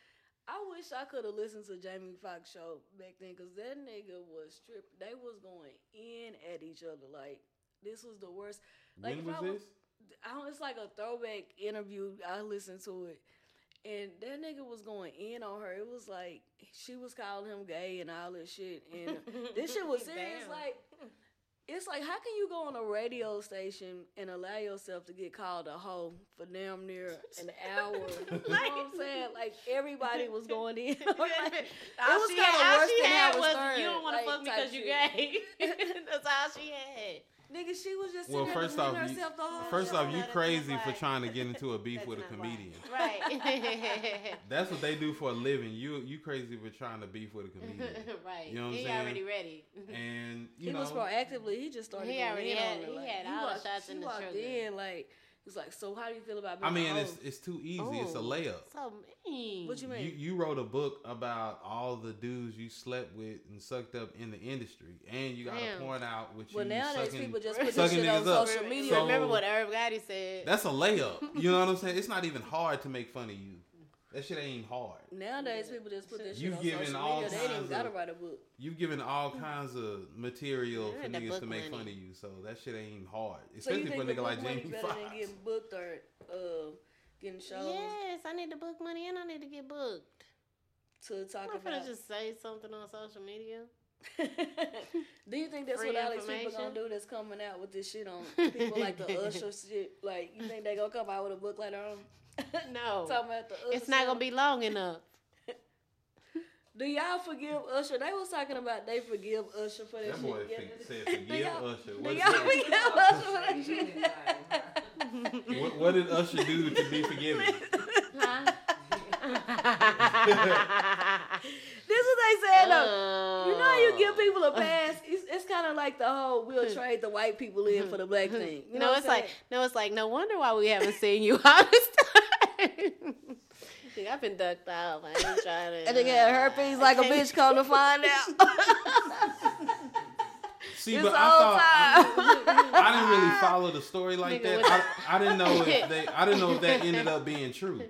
I wish I could have listened to Jamie Foxx show back then because that nigga was tripping. They was going in at each other like this was the worst. Like when if was I this? I don't, it's like a throwback interview. I listened to it, and that nigga was going in on her. It was like she was calling him gay and all this shit, and <laughs> this shit was serious. Damn. Like it's like how can you go on a radio station and allow yourself to get called a hoe for damn near an hour? you know what I'm saying? Like everybody was going in. <laughs> like, <laughs> it was had, all worse she than had was Stern, you don't want to like, fuck me because you gay. <laughs> That's all she had. Nigga, she was just Well, first off, you, herself the whole first off, you crazy for trying to get into a beef <laughs> with a comedian. Right. <laughs> That's what they do for a living. You you crazy for trying to beef with a comedian. <laughs> right. You know what I'm he saying? already ready. And you he know, was proactively. He just started. He going already had- on her, he like, had all the shots in the walked trigger. in like it's like. So how do you feel about? Being I mean, a it's it's too easy. It's a Oh, layup. So mean. what you mean? You you wrote a book about all the dudes you slept with and sucked up in the industry, and you got to Damn. point out what well, you nowadays sucking. people just put <laughs> this sucking shit on niggas up. social media. So- remember what Herb Gotti said? That's a layup. You know what I'm <laughs> saying? It's not even hard to make fun of you. That shit ain't hard. nowadays people just put this shit You've on given social all media. They ain't even gotta of- wait a book. You've given all <laughs> kinds of material Yeah, for niggas to make money. fun of you, so that shit ain't hard. Especially think for a nigga like book money Jamie better than Foxx. getting booked or uh, getting shows Yes, I need to book money and I need to get booked. to talk I'm not gonna about? just say something on social media. <laughs> do you think that's Free what all these people gonna do? That's coming out with this shit on <laughs> people like the Usher shit. Like you think they gonna come out with a book later on? <laughs> No, <laughs> Talking about the Usher it's not gonna be long enough. <laughs> Do y'all forgive Usher? They was talking about they forgive Usher for that, That boy shit. fi- said Do forgive y'all- Usher. Do y'all forgive Usher for that shit? What, what did Usher do to be forgiven? This is what they said though. You know how you give Uh. people a pass? It's, it's kind of like the whole we'll trade the white people in for the black thing. You know no, it's I'm like no, it's like no wonder why we haven't seen you all this time. Dude, I've been ducked off. I ain't trying to. And they got herpes like a bitch come to find out. <laughs> See, This but I thought time. I didn't really follow the story like that. I, I didn't know if <laughs> they. I didn't know if that ended up being true.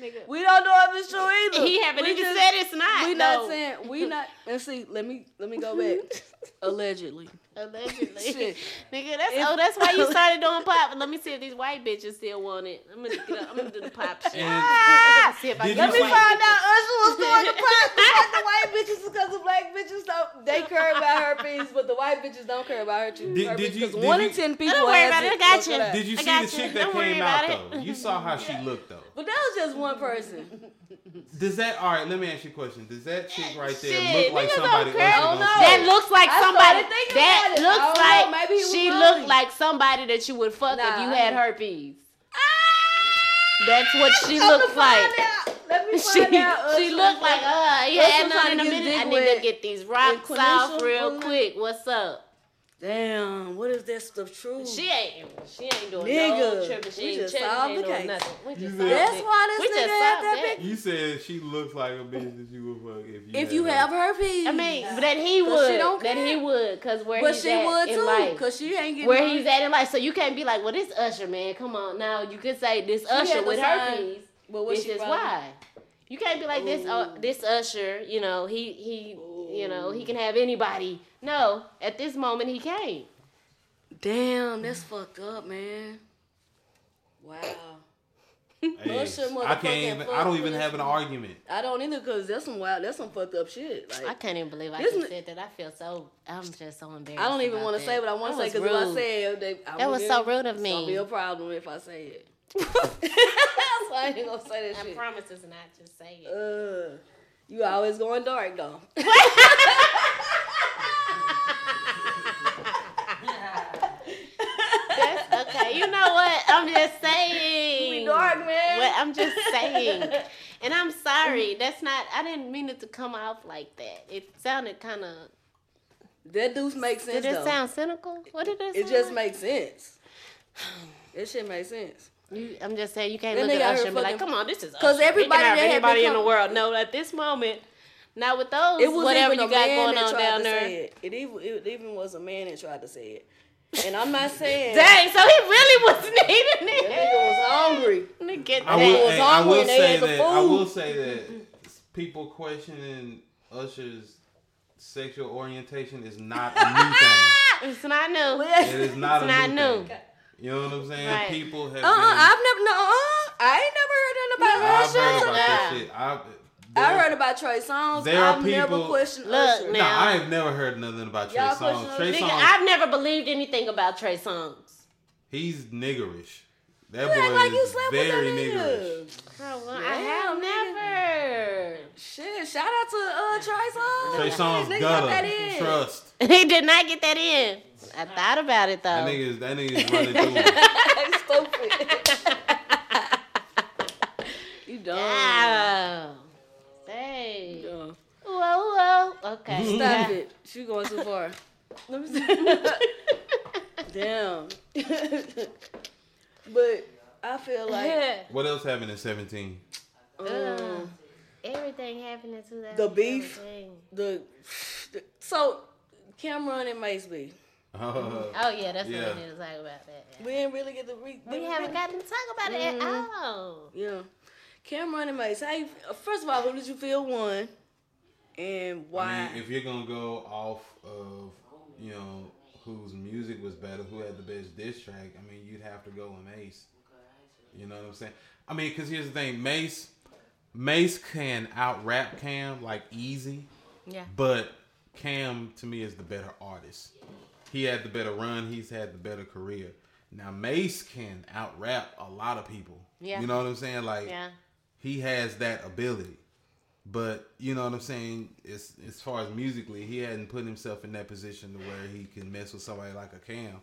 Nigga. We don't know if it's true either. He haven't We even just- said it's not. We though. not saying we not. And see, let me let me go <laughs> back. Allegedly. Allegedly. Shit. Nigga, that's If- oh, that's why you <laughs> started doing pop. Let me see if these white bitches still want it. I'm gonna get up, I'm gonna do the pop shit. And- ah! see if I Did can you get Let me see- white find out Usher was doing the pop fuck the white bitches because the black bitches don't they care about herpes, but the white bitches don't care about herpes. Did- herpes did you- 'cause did one you- in ten people Don't worry about it, I it. got Look you. it. Did you see got the chick that Don't came out it. though? You saw how she looked though. But that was just one person. Does that all right? Let me ask you a question. Does that chick right there Shit, look like niggas somebody don't care. Usher I don't gonna know. fuck? That looks like I somebody. started thinking That about it. Looks don't know. like Maybe he was she ugly. looked like somebody that you would fuck if Nah, you I had ain't- herpes. That's what she I'm looks like. Let me <laughs> She, find out. she Usher looked was like, uh, you Usher had trying none to in a get minute. dick I need wet to get these rocks Quenisha, off real wasn't it? quick. What's up? Damn, what is that stuff true? She ain't, she ain't doing no Nigga, tripping. She we ain't just checking, solved ain't the doing case. nothing. We You just said- That's it. why this We nigga just had solved that that. big. You said she looks like a bitch that you would fuck if you. If had you her. have herpes, I mean, but that he would. she don't that he would, cause where but he's she at would in too, life. cause she ain't getting where money. he's at in life. So you can't be like, well, this Usher man, come on now. You could say this Usher with sign- herpes. But what This is why. You can't be like this. Uh, this Usher, you know, he he, you know, he can have anybody. No, at this moment he can't. Damn, that's fucked up, man. Wow. Hey, Usher I can't even. I don't even with have an argument. I don't either, cause that's some wild, that's some fucked up shit. Like I can't even believe I just said that. I feel so. I'm just so embarrassed. I don't even want to say what I want to say, was cause if I rude. say it, they, I'm That was so get- rude of It's me. gonna be a problem if I say it. <laughs> <laughs> so I ain't gonna say that I shit. promise it's not just say it. Uh, you always going dark though. <laughs> That's okay. You know what? I'm just <laughs> saying. be dark, man. What I'm just saying. <laughs> And I'm sorry. That's not. I didn't mean it to come off like that. It sounded kind of. That deuce makes sense Did it though. sound cynical? What did it? it just like? makes sense. That shit makes sense. You, I'm just saying you can't That look at Usher and be like, "Come on, this is 'Cause Usher. He everybody can have that had anybody in the world." know at this moment, not with those. It was whatever you got going on down there. it. It even it even was a man that tried to say it. And I'm not saying Dang, so he really was <laughs> needing that it. nigga was hungry. Look at I that. will, was hey, I hungry will they say had the that. I will say that people questioning Usher's sexual orientation is not a new thing. <laughs> It's not new. It is not It's a not new, new. thing. You know what I'm saying? Right. People have Uh uh been. I've never no uh I ain't never heard nothing about I've Usher. heard about Yeah. this shit. I've, I there- heard about Trey Songz. there I've never people- questioned Look, Usher. now- Nah, I have never heard nothing about Trey Songz. Trey us- Nigga, Songz, I've never believed anything about Trey Songz. he's niggerish. That You act boy like you is slept very that niggerish. nigga. Oh, well, I have never. Shit, shout out to uh Trey Songz. Trey Songz Nigga got that in. Trust. <laughs> He did not get that in. I thought about it though. That nigga is that nigga is <laughs> running through. it. Stupid. <laughs> you dumb. Oh. She going too far. <laughs> Let me see. <laughs> Damn. <laughs> but I feel like What else happened in 17? um, Everything happened in 2017. The beef? the, the so Cam'ron and Mase B. Uh, Oh yeah, that's Yeah. what we need to talk about that. We didn't really get to re- We did haven't really? gotten to talk about it at all. Yeah. Cam'ron and Mase. How you, first of all, who did you feel won? And why? I mean, if you're gonna go off of, you know, whose music was better, who had the best diss track, I mean, you'd have to go with Mase. You know what I'm saying? I mean, because here's the thing, Mase, Mase can out rap Cam like easy, Yeah. but Cam to me is the better artist. He had the better run. He's had the better career. Now Mase can out rap a lot of people. Yeah. You know what I'm saying? Like Yeah. he has that ability. But you know what I'm saying? As as far as musically, he hadn't put himself in that position to where he can mess with somebody like a Cam.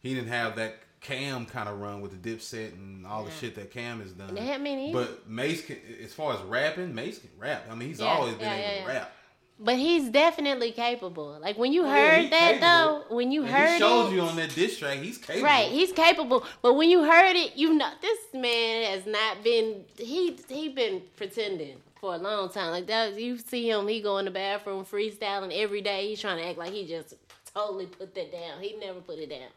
He didn't have that Cam kind of run with the Dipset and all the shit that Cam has done. Yeah, I mean, but Mase, can, as far as rapping, Mase can rap. I mean, he's Yeah, always been yeah, able yeah, to yeah. rap. But he's definitely capable. Like when you Oh, heard that capable. though, when you And heard he showed it, you on that diss track. He's capable. Right, he's capable. But when you heard it, you know this man has not been he he been pretending for a long time. Like that you see him, he go in the bathroom freestyling every day. He's trying to act like he just totally put that down. He never put it down.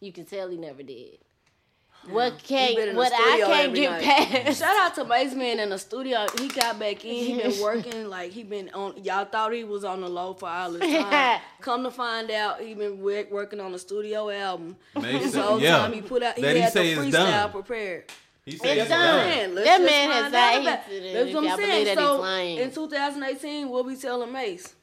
You can tell he never did. what He can't what I studio can't every get night. past. Shout out to Mase Man in the studio. He got back in. He been <laughs> working like he been on. Y'all thought he was on the low for all this <laughs> time. Come to find out, he been wo- working on a studio album. Mase This whole yeah. time he put out. He That he had the freestyle prepared. He said It's it's done. done. Let's That just man has find said out he- about- if That's what I'm saying. So in 2018, we'll be telling Mase.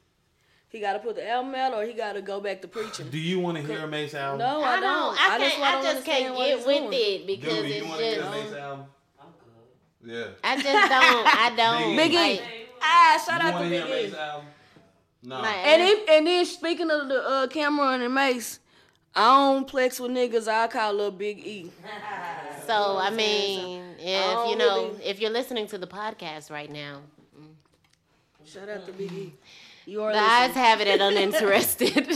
He got to put the album out, or he got to go back to preaching. Do you want to hear a Mase album? No, I I don't. don't. I, just can't. wanna I just can't get with doing. it because Dude, you it's want to hear a just. Mase album? I'm good. Yeah. I just don't. I <laughs> don't. Big E. like, Ah, shout out to to hear Big a E. No. like, And if, and then speaking of the uh, Cam'ron and Mase, I don't plex with niggas. I call little Big E. <laughs> So I mean, if don't you know, really- if you're listening to the podcast right now, mm-hmm. Shout out to Big E. You are the eyes have it at <laughs> uninterested.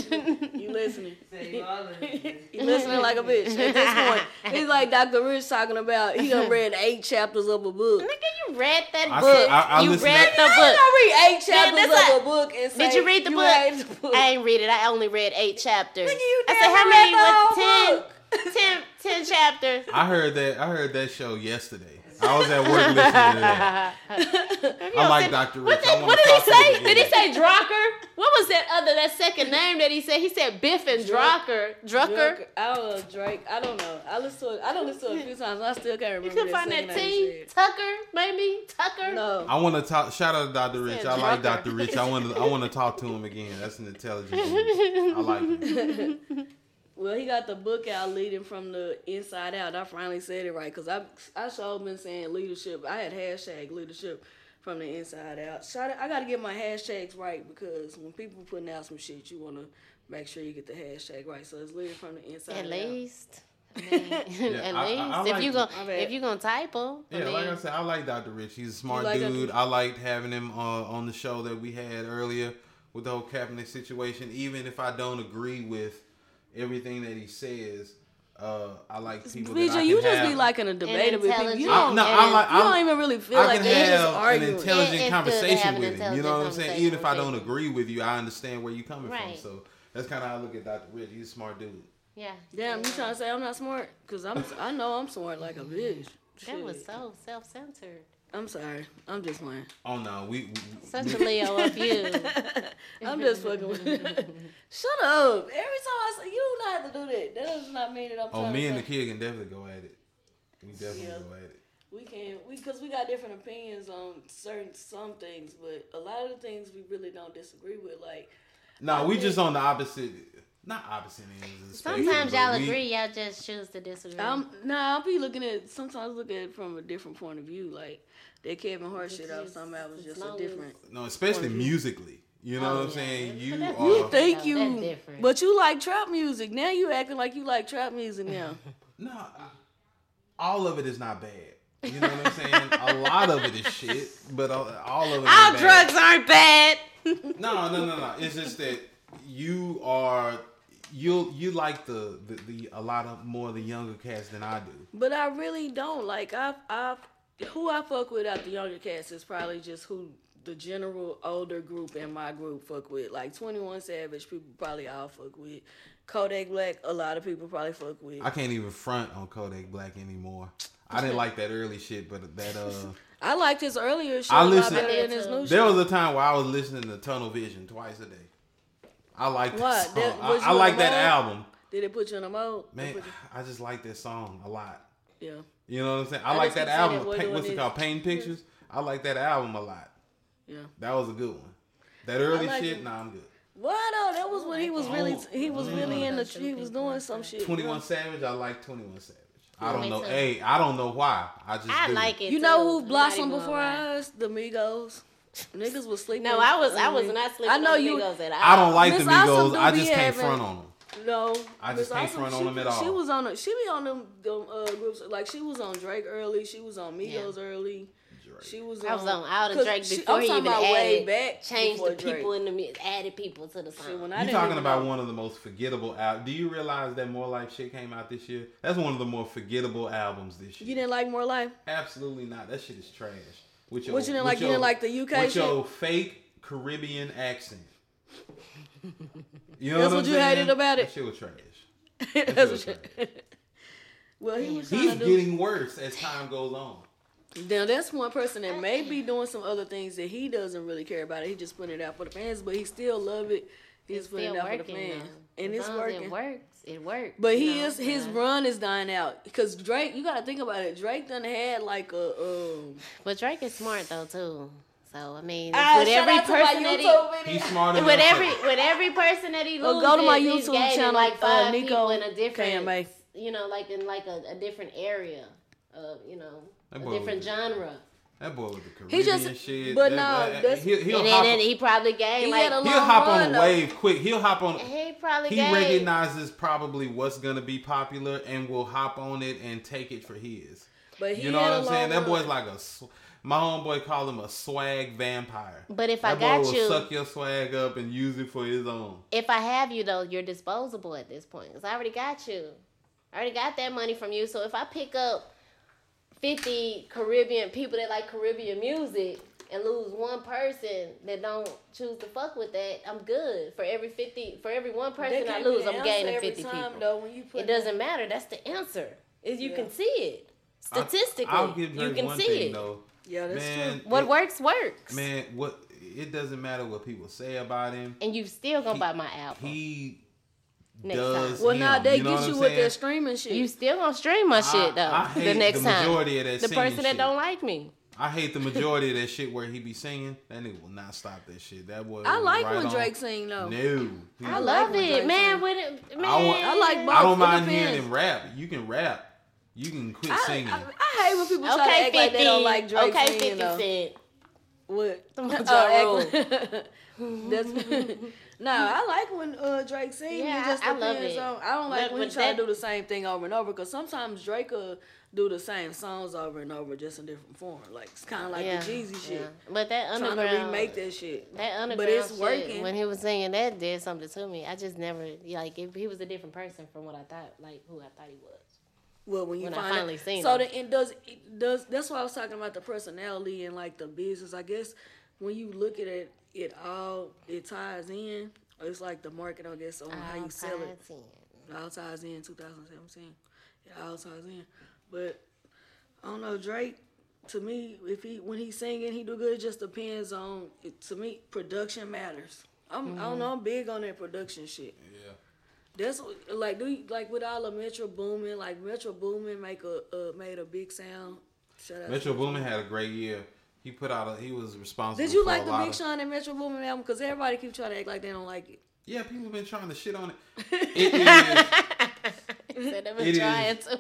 You listening? <laughs> You all in. You listening like a bitch at this point. He's like Dr. Rich talking about. He done read eight chapters of a book. Nigga, you read that I book. said- I- I you read to- the I book. don't read eight chapters that's of a- a book and say, Did you read the book? the book. I ain't read it. I only read eight chapters. Nigga, you I said, how read many? the What, 10, book. 10, 10 chapters. I heard that. I heard that show yesterday. I was at work listening to that. I like Dr. Rich. What, I did, what did he talk to him say? Did he say Drucker? What was that other that second name that he said? He said Biff and Drucker. Drucker. Drake, I don't know, Drake. I don't know. I listen to. I don't listen to it a few times. I still can't remember. You can that find that T. Tucker, maybe Tucker. No. I want to talk. Shout out to Dr. Rich. I like Dr. Rich. I want to. I want to talk to him again. That's an intelligent. I like him. <laughs> Well, he got the book out leading from the inside out. I finally said it right because I I sure been saying leadership. I had hashtag leadership from the inside out. Shout out, I got to get my hashtags right because when people putting out some shit, you want to make sure you get the hashtag right. So it's leading from the inside At out. least. <laughs> I mean, <laughs> at I- I- least I if like you it. gonna My bad. if you gonna typo, I Yeah, mean, like I said, I like Dr. Rich. He's a smart like dude. Rich? I liked having him uh, on the show that we had earlier with the whole Kaepernick situation. Even if I don't agree with everything that he says, uh, I like people that I can you just have. be liking a debate with people. You intelligent- I, don't, no, and I like. you don't even really feel I like can they're just have an intelligent It- it's good to conversation have an with him. You know what I'm saying? Even if I don't agree with you, I understand where you're coming Right. from. So that's kind of how I look at Dr. Rich. He's a smart dude. yeah. Damn, you trying to say I'm not smart? Cause I'm, I know I'm smart like a bitch. That was so self-centered. I'm sorry. I'm just playing. Oh no, we. we Such a Leo of you. <laughs> I'm just fucking with you. <laughs> Shut up. Every time I say, you don't have to do that. That does not mean that I'm oh, trying me and the kid can definitely go at it. We definitely Yeah. go at it. We can, we because we got different opinions on certain some things, but a lot of the things we really don't disagree with. Like, No, we think- just on the opposite, not opposite ends. of the Sometimes y'all we- agree, y'all just choose to disagree. I'm nah, I'll be looking at sometimes look at it from a different point of view. Like that Kevin Hart shit I was talking was just a Long different. No, especially point of view. musically. You know Oh, what I'm yeah. saying? But You that's- are. You think you, that's different. but you like trap music. Now you acting like you like trap music now. <laughs> No, I- all of it is not bad. You know what I'm saying? a lot of it is shit, but all all of it. All ain't bad. drugs aren't bad. <laughs> No, no, no, no. It's just that you are you you like the, the the a lot of more of the younger cats than I do. But I really don't like I I who I fuck with out the younger cats is probably just who the general older group in my group fuck with. Like Twenty One Savage, people probably all fuck with. Kodak Black, a lot of people probably fuck with. I can't even front on Kodak Black anymore. I didn't like that early shit, but that uh, <laughs> I liked his earlier shit I a lot better I than his new there shit. was a time where I was listening to Tunnel Vision twice a day. I like What? That- I, I like that album, Did it put you in a mode? Man. you- I just like that song a lot. Yeah. You know what I'm saying? I, I like that album. Pa- what's it called? Pain Pictures. I like that album a lot. Yeah. That was a good one. That early like shit, it. nah, I'm good. Why though? That was when he was really Oh. he was really in the he was doing some shit. Twenty One Savage, I like Twenty One Savage. I don't know. too. Hey, I don't know why. I just I do. like it. You know too. who blossomed before lie. us? The Migos. Niggas was sleeping. No, I was I was me. not sleeping I know you. Migos at all. I don't like Miss the Awesome Migos. do I just can't front on them. No, I just can't Awesome, front on she, them at She was on. A, she be on them, them uh, groups. Like she was on Drake early. She was on Migos early. She was. I was on all the 'cause Drake before I'm he talking even about added, way back. changed the people Drake. in the mix, added people to the Shit, song. when I You didn't talking about know. one of the most forgettable albums? Do you realize that More Life shit came out this year? That's one of the more forgettable albums this year. You didn't like More Life? Absolutely not. That shit is trash. With What you didn't with like? You didn't like the UK with shit? your fake Caribbean accent. <laughs> You know That's what, what you saying? hated about it? That shit was trash. <laughs> That's That what shit was trash. <laughs> Well, he was He's to do. getting worse as time goes on. Now that's one person that may be doing some other things that he doesn't really care about. It. He just putting it out for the fans, but he still love it. He's It's putting it out for the fans, though. and As it's long as working. It works. It works. But you he know? is his Yeah. run is dying out because Drake. You got to think about it. Drake done had like a um. But Drake is smart though too. So I mean, Ah, with every out to my person that YouTube he, He's smarter with than every with every person that he Well, go to my YouTube channel, like uh, five Niko people in a different, KMA. you know, like in like a, a different area of, you know, That a different was- genre. That boy with the He Caribbean just- shit. but that no, boy- he'll, he'll and hop. then, then on, he probably gained he like he'll hop on run, a though. wave quick. He'll hop on. he probably He gained. recognizes probably what's gonna be popular and will hop on it and take it for his. But he You know had what I'm saying? long That boy's like a. sw- My homeboy called him a swag vampire. But if that I boy got will you, suck your swag up and use it for his own. if I have you though, you're disposable at this point. Cause I already got you. I already got that money from you. So if I pick up fifty Caribbean people that like Caribbean music and lose one person that don't choose to fuck with that, I'm good. For every fifty, for every one person I lose, I'm gaining fifty time, people. Though, when you put It doesn't matter. That's the answer. Is you Yeah. can see it statistically. I, will give you can one see thing it. though. Yeah, that's Man, true. What it- works works. Man, what? It doesn't matter what people say about him. and you still gonna He- buy my album. He Next does. time. Well, him, now they you know get what you I'm with saying? that streaming shit. you still gonna stream my shit though. I hate the next the time. majority of that the person that shit. don't like me. I hate the majority of that shit where he be singing. That nigga will not stop that shit. That boy. I like right when on. Drake sing No, though. He- I, I love like it, man. With it, man. I want- I like both. I don't mind depends. hearing him rap. You can rap. You can quit I, singing. I, I hate when people try to Okay, act like they don't like Drake okay, Fifty. Cent. What? <laughs> Oh, <laughs> That's no. I like when uh, Drake sings. Yeah, just I- I love it. on. I don't like But- when he try that- to do the same thing over and over because sometimes Drake will do the same songs over and over just in different form. Like it's kind of like yeah, the Jeezy shit. But that Trying underground, to remake that shit. that underground but it's shit, working. When he was singing that, did something to me. I just never like. If he was a different person from what I thought, like who I thought he was. Well, when you when I finally out, seen so him. the, it does it does that's why I was talking about the personality and like the business. I guess when you look at it, it all it ties in. It's like the market, I guess, on how you sell it. All It all ties in 2017. It all ties in. But I don't know, Drake, to me, if he when he's singing, he do good. It just depends on it, to me, production matters. I'm I don't mm-hmm. know, I'm big on that production shit. yeah. That's what- like do you, like with all the Metro Boomin, like Metro Boomin make a uh, made a big sound. Shout out Metro Boomin had a great year. He put out a. He was responsible. Did you for like a the lot Big of- Sean and Metro Boomin album? Because everybody keep trying to act like they don't like it. Yeah, people have been trying to shit on it. <laughs> It is <laughs> Said been is. to.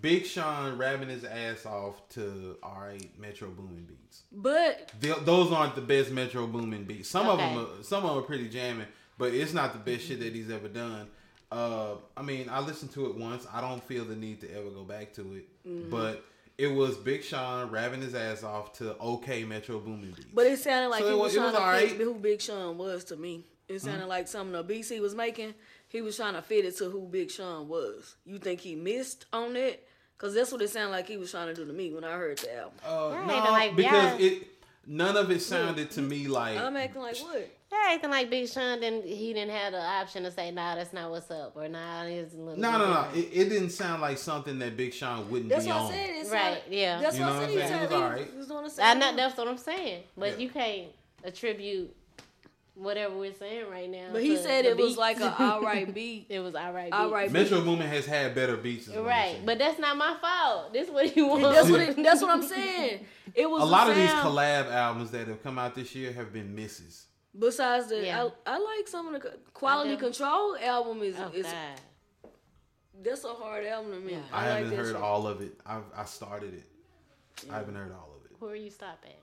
Big Sean rapping his ass off to alright Metro Boomin beats. But Th- those aren't the best Metro Boomin beats. Some Okay. of them, are, some of them are pretty jamming, but it's not the best shit that he's ever done. Uh, I mean, I listened to it once. I don't feel the need to ever go back to it, Mm-hmm. but it was Big Sean rapping his ass off to okay Metro Boomin beats. but it sounded like So he it was, was- it trying was to alright. fit who Big Sean was to me. It sounded like some of the beats he was making. He was trying to fit it to who Big Sean was. You think he missed on it? Cause that's what it sounded like he was trying to do to me when I heard the album. uh, Yeah, no, like, because yeah. it none of it sounded to me like I'm acting like what? They're acting like Big Sean didn't. He didn't have the option to say, "Nah, that's not what's up," or "Nah, it's a little." no, no, no. It, it didn't sound like something that Big Sean wouldn't That's be what on. I said. It Right, sounded- yeah. That's You what know I what said. I'm He saying? It was sounded- alright. he was doing the I know that's what I'm saying, but Yeah. you can't attribute whatever we're saying right now. But he said the it was like an <laughs> alright beat. it was alright. Alright beats. Metro Boomin has had better beats. what I'm Right, saying. but that's not my fault. This what you want. That's what it, that's what I'm saying. It was a lot the of these collab albums that have come out this year have been misses. Besides the, Yeah. I, I like some of the quality control album is Oh is God. that's a hard album to me. Yeah. I, I, like haven't that heard shit. all of it. I I started it. I haven't heard all of it. Where you stop at?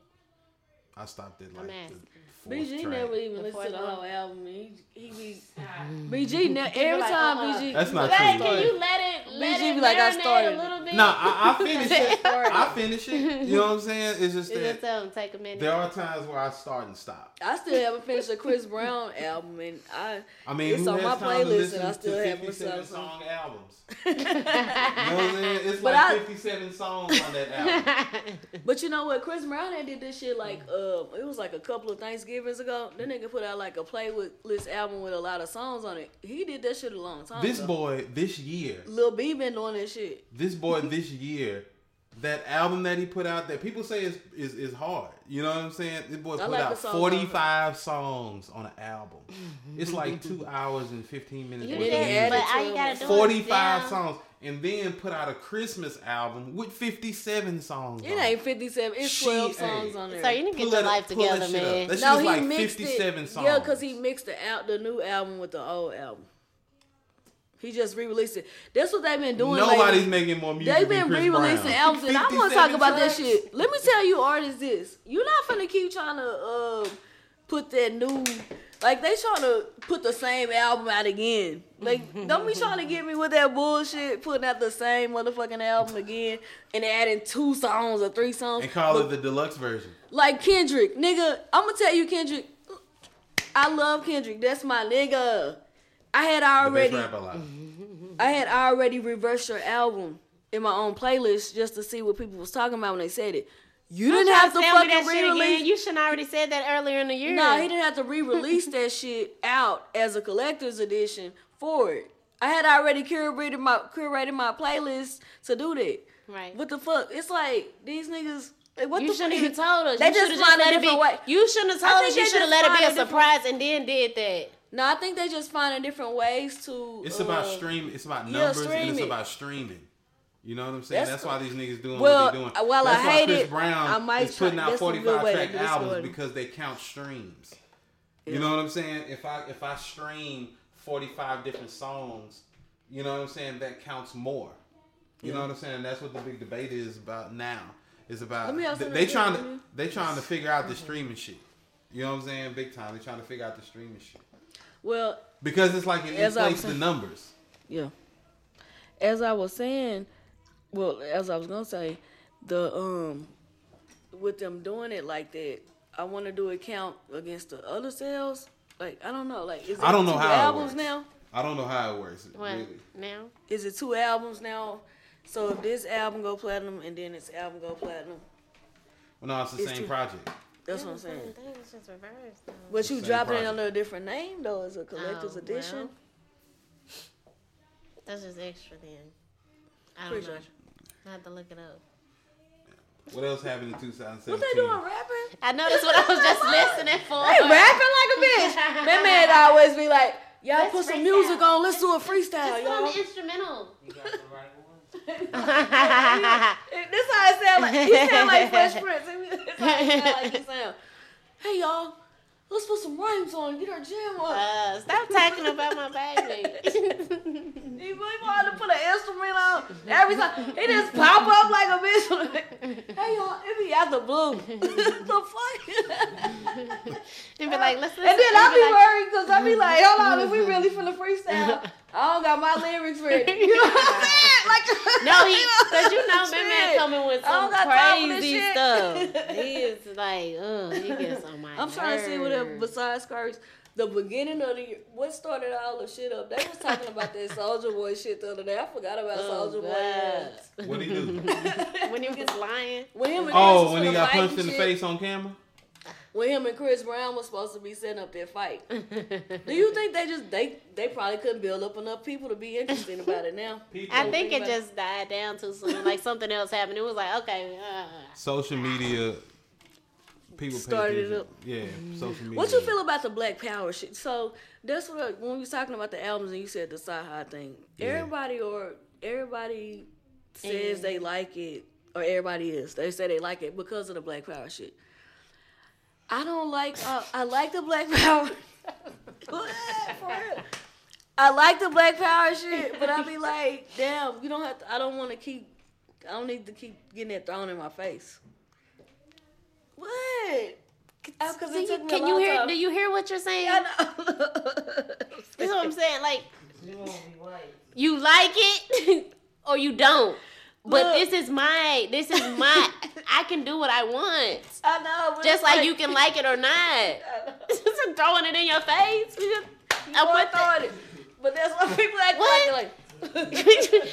I stopped at I'm like the fourth BG track. never even listened to the whole album. He he be BG ne- every like, time uh-uh. BG. That's not Hey, true. can you let it let BG it be like, I started a little bit? minute. No, I, I finish it. <laughs> I finish it. You know what I'm saying? It's just You just tell them take a minute. there are times where I start and stop. I still haven't finished a Chris Brown album, and I I mean, It's who on has my time to playlist, listen and I to still haven't 57 listened song albums? <laughs> you know what I'm saying? It's But like I- 57 songs on that <laughs> album. But you know what? Chris Brown had did this shit like uh, it was like a couple of Thanksgivings ago. That nigga put out like a playlist album with a lot of songs on it. He did that shit a long time This ago. boy, this year, Lil B been doing this shit. this boy, <laughs> this year, that album that he put out that people say is is, is hard. You know what I'm saying? This boy I put like out the songs on 45 songs on an album. It's like two <laughs> hours and 15 minutes. You worth did of it, did, but all you gotta do is 45 songs. And then put out a Christmas album with 57 songs. It on ain't 57. It's She 12 ain't. songs on there. So you need to get Pull your that- life pull that together, man. That shit no, is he like mixed 57 it. songs. Yeah, because he mixed the out the new album with the old album. He just re-released it. That's what they've been doing. Nobody's lately. making more music. They've than been Chris re-releasing Brown. albums, and I want to talk 57 about that shit. Let me tell you, artists, this you're not gonna keep trying to uh, put that new, like they trying to put the same album out again. Like, <laughs> don't be trying to get me with that bullshit, putting out the same motherfucking album again and adding two songs or three songs. And call But- it the deluxe version. like Kendrick, nigga. I'm gonna tell you, Kendrick. I love Kendrick. That's my nigga. I had already. I had already reversed your album in my own playlist just to see what people was talking about when they said it. You Don't didn't have to tell fucking re-release. You should already said that earlier in the year. No, he didn't have to re-release that <laughs> shit out as a collector's edition for it. I had already curated my curated my playlist to do that. Right. What the fuck? It's like these niggas. Like, what you the shouldn't fuck? even told us. They you just should have find a let it be. way. You shouldn't have told us. You should have let it be a a surprise and then did that. No, I think they just finding different ways to. It's uh, about stream. It's about yeah, numbers and it's about streaming. You know what I'm saying? That's That's, why these niggas doing Well, what they doing. Uh, well, while I That's why hate Chris it, Brown I might is putting out that's a good 45 way to track albums because they count streams. You know what I'm saying? If I if I stream 45 different songs, you know what I'm saying? That counts more. You know what I'm saying? That's what the big debate is about now. It's about Let me ask they, they trying to they trying to figure out the mm-hmm. streaming shit. You know what I'm saying? Big time. They trying to figure out the streaming shit Well, because it's like it I inflates the numbers. yeah. As I was saying, well, as I was gonna say, the um, with them doing it like that, I want to do a count against the other sales. Like I don't know, like is it I don't know two how it albums works. now? I don't know how it works. Well, Really. now Is it two albums now? So if this album go platinum and then this album go platinum, Well, no, it's the It's same too- project. that's what I'm saying. It's just reversed. though. But you Same dropping it under a different name though, as a collector's Oh, edition. well. That's just extra then. I don't Appreciate know. I have to look it up. What else happened in 2017? What they doing, rapping? I know that's what I was just listening for. They rapping like a bitch. that man <laughs> always be like, y'all Let's put some freestyle. music on, let's do a freestyle, Just put on y'all. the instrumental. You got the right one. <laughs> This how it sound like. He sound like Fresh Prince. That's how it sound like he sound. Hey y'all, let's put some rhymes on, get our jam on. Uh, stop talking about my baby. <laughs> He really wanted to put an instrument on every time. He just pop up like a bitch. <laughs> hey y'all, it be out the blue. <laughs> the fuck? and be like, let's listen. And then I and be like, worried because I be like, hold on, if we really finna freestyle, I don't got my lyrics ready. <laughs> You know what I'm saying? Like, <laughs> No, he, cause <laughs> you know, my man coming with some got time for this crazy stuff. He is like, ugh, he gets on my I'm trying to see whatever nerves. besides Curry's. The beginning of the year, what started all the shit up? They was talking about that Soulja Boy shit the other day. I forgot about Oh, Soulja Boy. What he do? when he was lying. When him and oh, when he got punched in the face on camera? When him and Chris Brown was supposed to be setting up their fight. Do you think they just they they probably couldn't build up enough people to be interested about it now? I think it just died down too soon. Like something else happened. It was like, okay, uh, Social media. People pay Started it up. Yeah, social media. What you feel about the Black Power shit? So that's what I, when we was talking about the albums and you said the sci thing. Yeah. Everybody or everybody says Yeah. they like it, or everybody is. They say they like it because of the Black Power shit. I don't like. Uh, I like the Black Power. <laughs> I like the Black Power shit, but I be like, damn, you don't have to. I don't want to keep. I don't need to keep getting it thrown in my face. What? 'cause do it took me a can you hear? time. Do you hear what you're saying? I know. <laughs> This is what I'm saying. Like You won't be white. you like it <laughs> or you don't. But Look. this is my. This is my. <laughs> I can do what I want. I know, but Just it's like you can like it or <laughs> not. <laughs> Just throwing it in your face. We just- I'm I'm with throwing it. But that's what people act What? like like.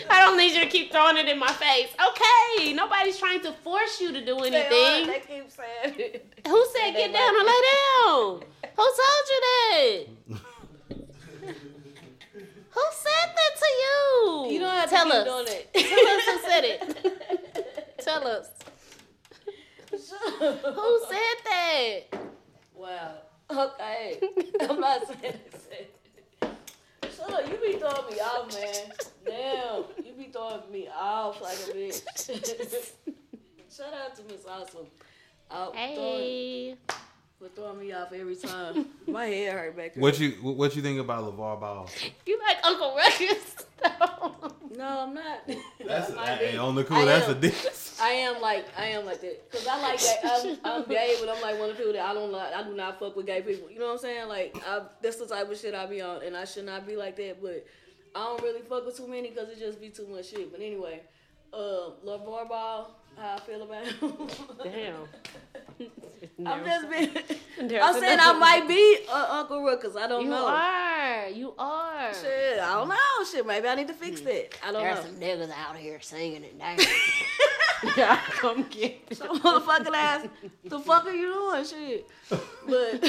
I don't need you to keep throwing it in my face. Okay, nobody's trying to force you to do anything. they keep saying it. Who said get down or lay down? Who told you that? Who said that to you? You don't have to Tell keep us. doing <laughs> it. Tell us who said it. <laughs> Tell us. <laughs> Who said that? Wow. Okay. I'm not saying it. Shut up. You be throwing me off, man. Damn. You be throwing me off like a bitch. Shout out to Miss Awesome. Out throwing, Hey. for throwing me off every <laughs> time. My head hurt back there. What you what you think about LaVar Ball? You like Uncle Ruckus? No, I'm not. That's <laughs> I hey, on the I cool. That's a am. diss. <laughs> I am like I am like that because I like that. I'm, I'm gay, but I'm like one of the people that I don't like. I do not fuck with gay people. You know what I'm saying? Like I, that's the type of shit I be on, and I should not be like that. But I don't really fuck with too many because it just be too much shit. But anyway, uh, LaVar Ball, how I feel about him. Damn. <laughs> I'm just being. I'm saying I might be uh, Uncle Ruckus. I don't You know. You are. You are. Shit, I don't know. Shit, maybe I need to fix it. I don't know. There's know. some niggas out here singing and <laughs> dancing. yeah, come get it. motherfucking ass. The fuck are you doing? Shit. But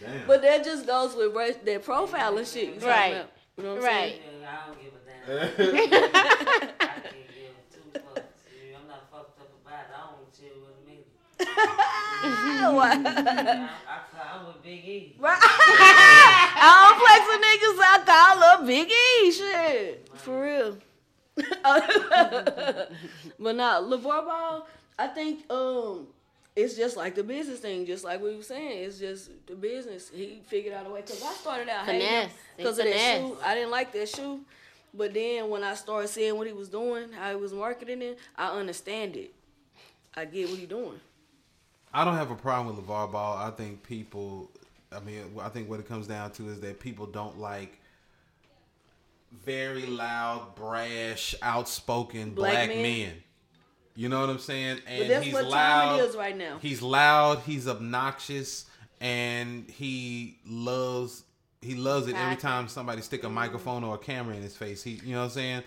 Damn. but that just goes with ra- that profile and shit. You Right. about. You know what I'm Right. Yeah, I don't give a damn. <laughs> I can't give two fucks. Yeah, I'm not fucked up about it. I don't chill with me. saying? Why? Yeah, I, I'm with Big E. Right. I don't play some niggas. I call up Big E. Shit. For real. <laughs> but nah, LaVar Ball, I think um it's just like the business thing, just like we were saying. It's just the business. He figured out a way. Cause I started out hating Finesse. because of that shoe. I didn't like that shoe. But then when I started seeing what he was doing, how he was marketing it, I understand it. I get what he doing. I don't have a problem with LaVar Ball. I think people, I mean, I think what it comes down to is that people don't like very loud, brash, outspoken Black black, men? men. You know what I'm saying? And that's he's loud. right now. He's loud. He's obnoxious, and he loves. He loves it every time somebody stick a mm-hmm. microphone or a camera in his face. He, you know what I'm saying?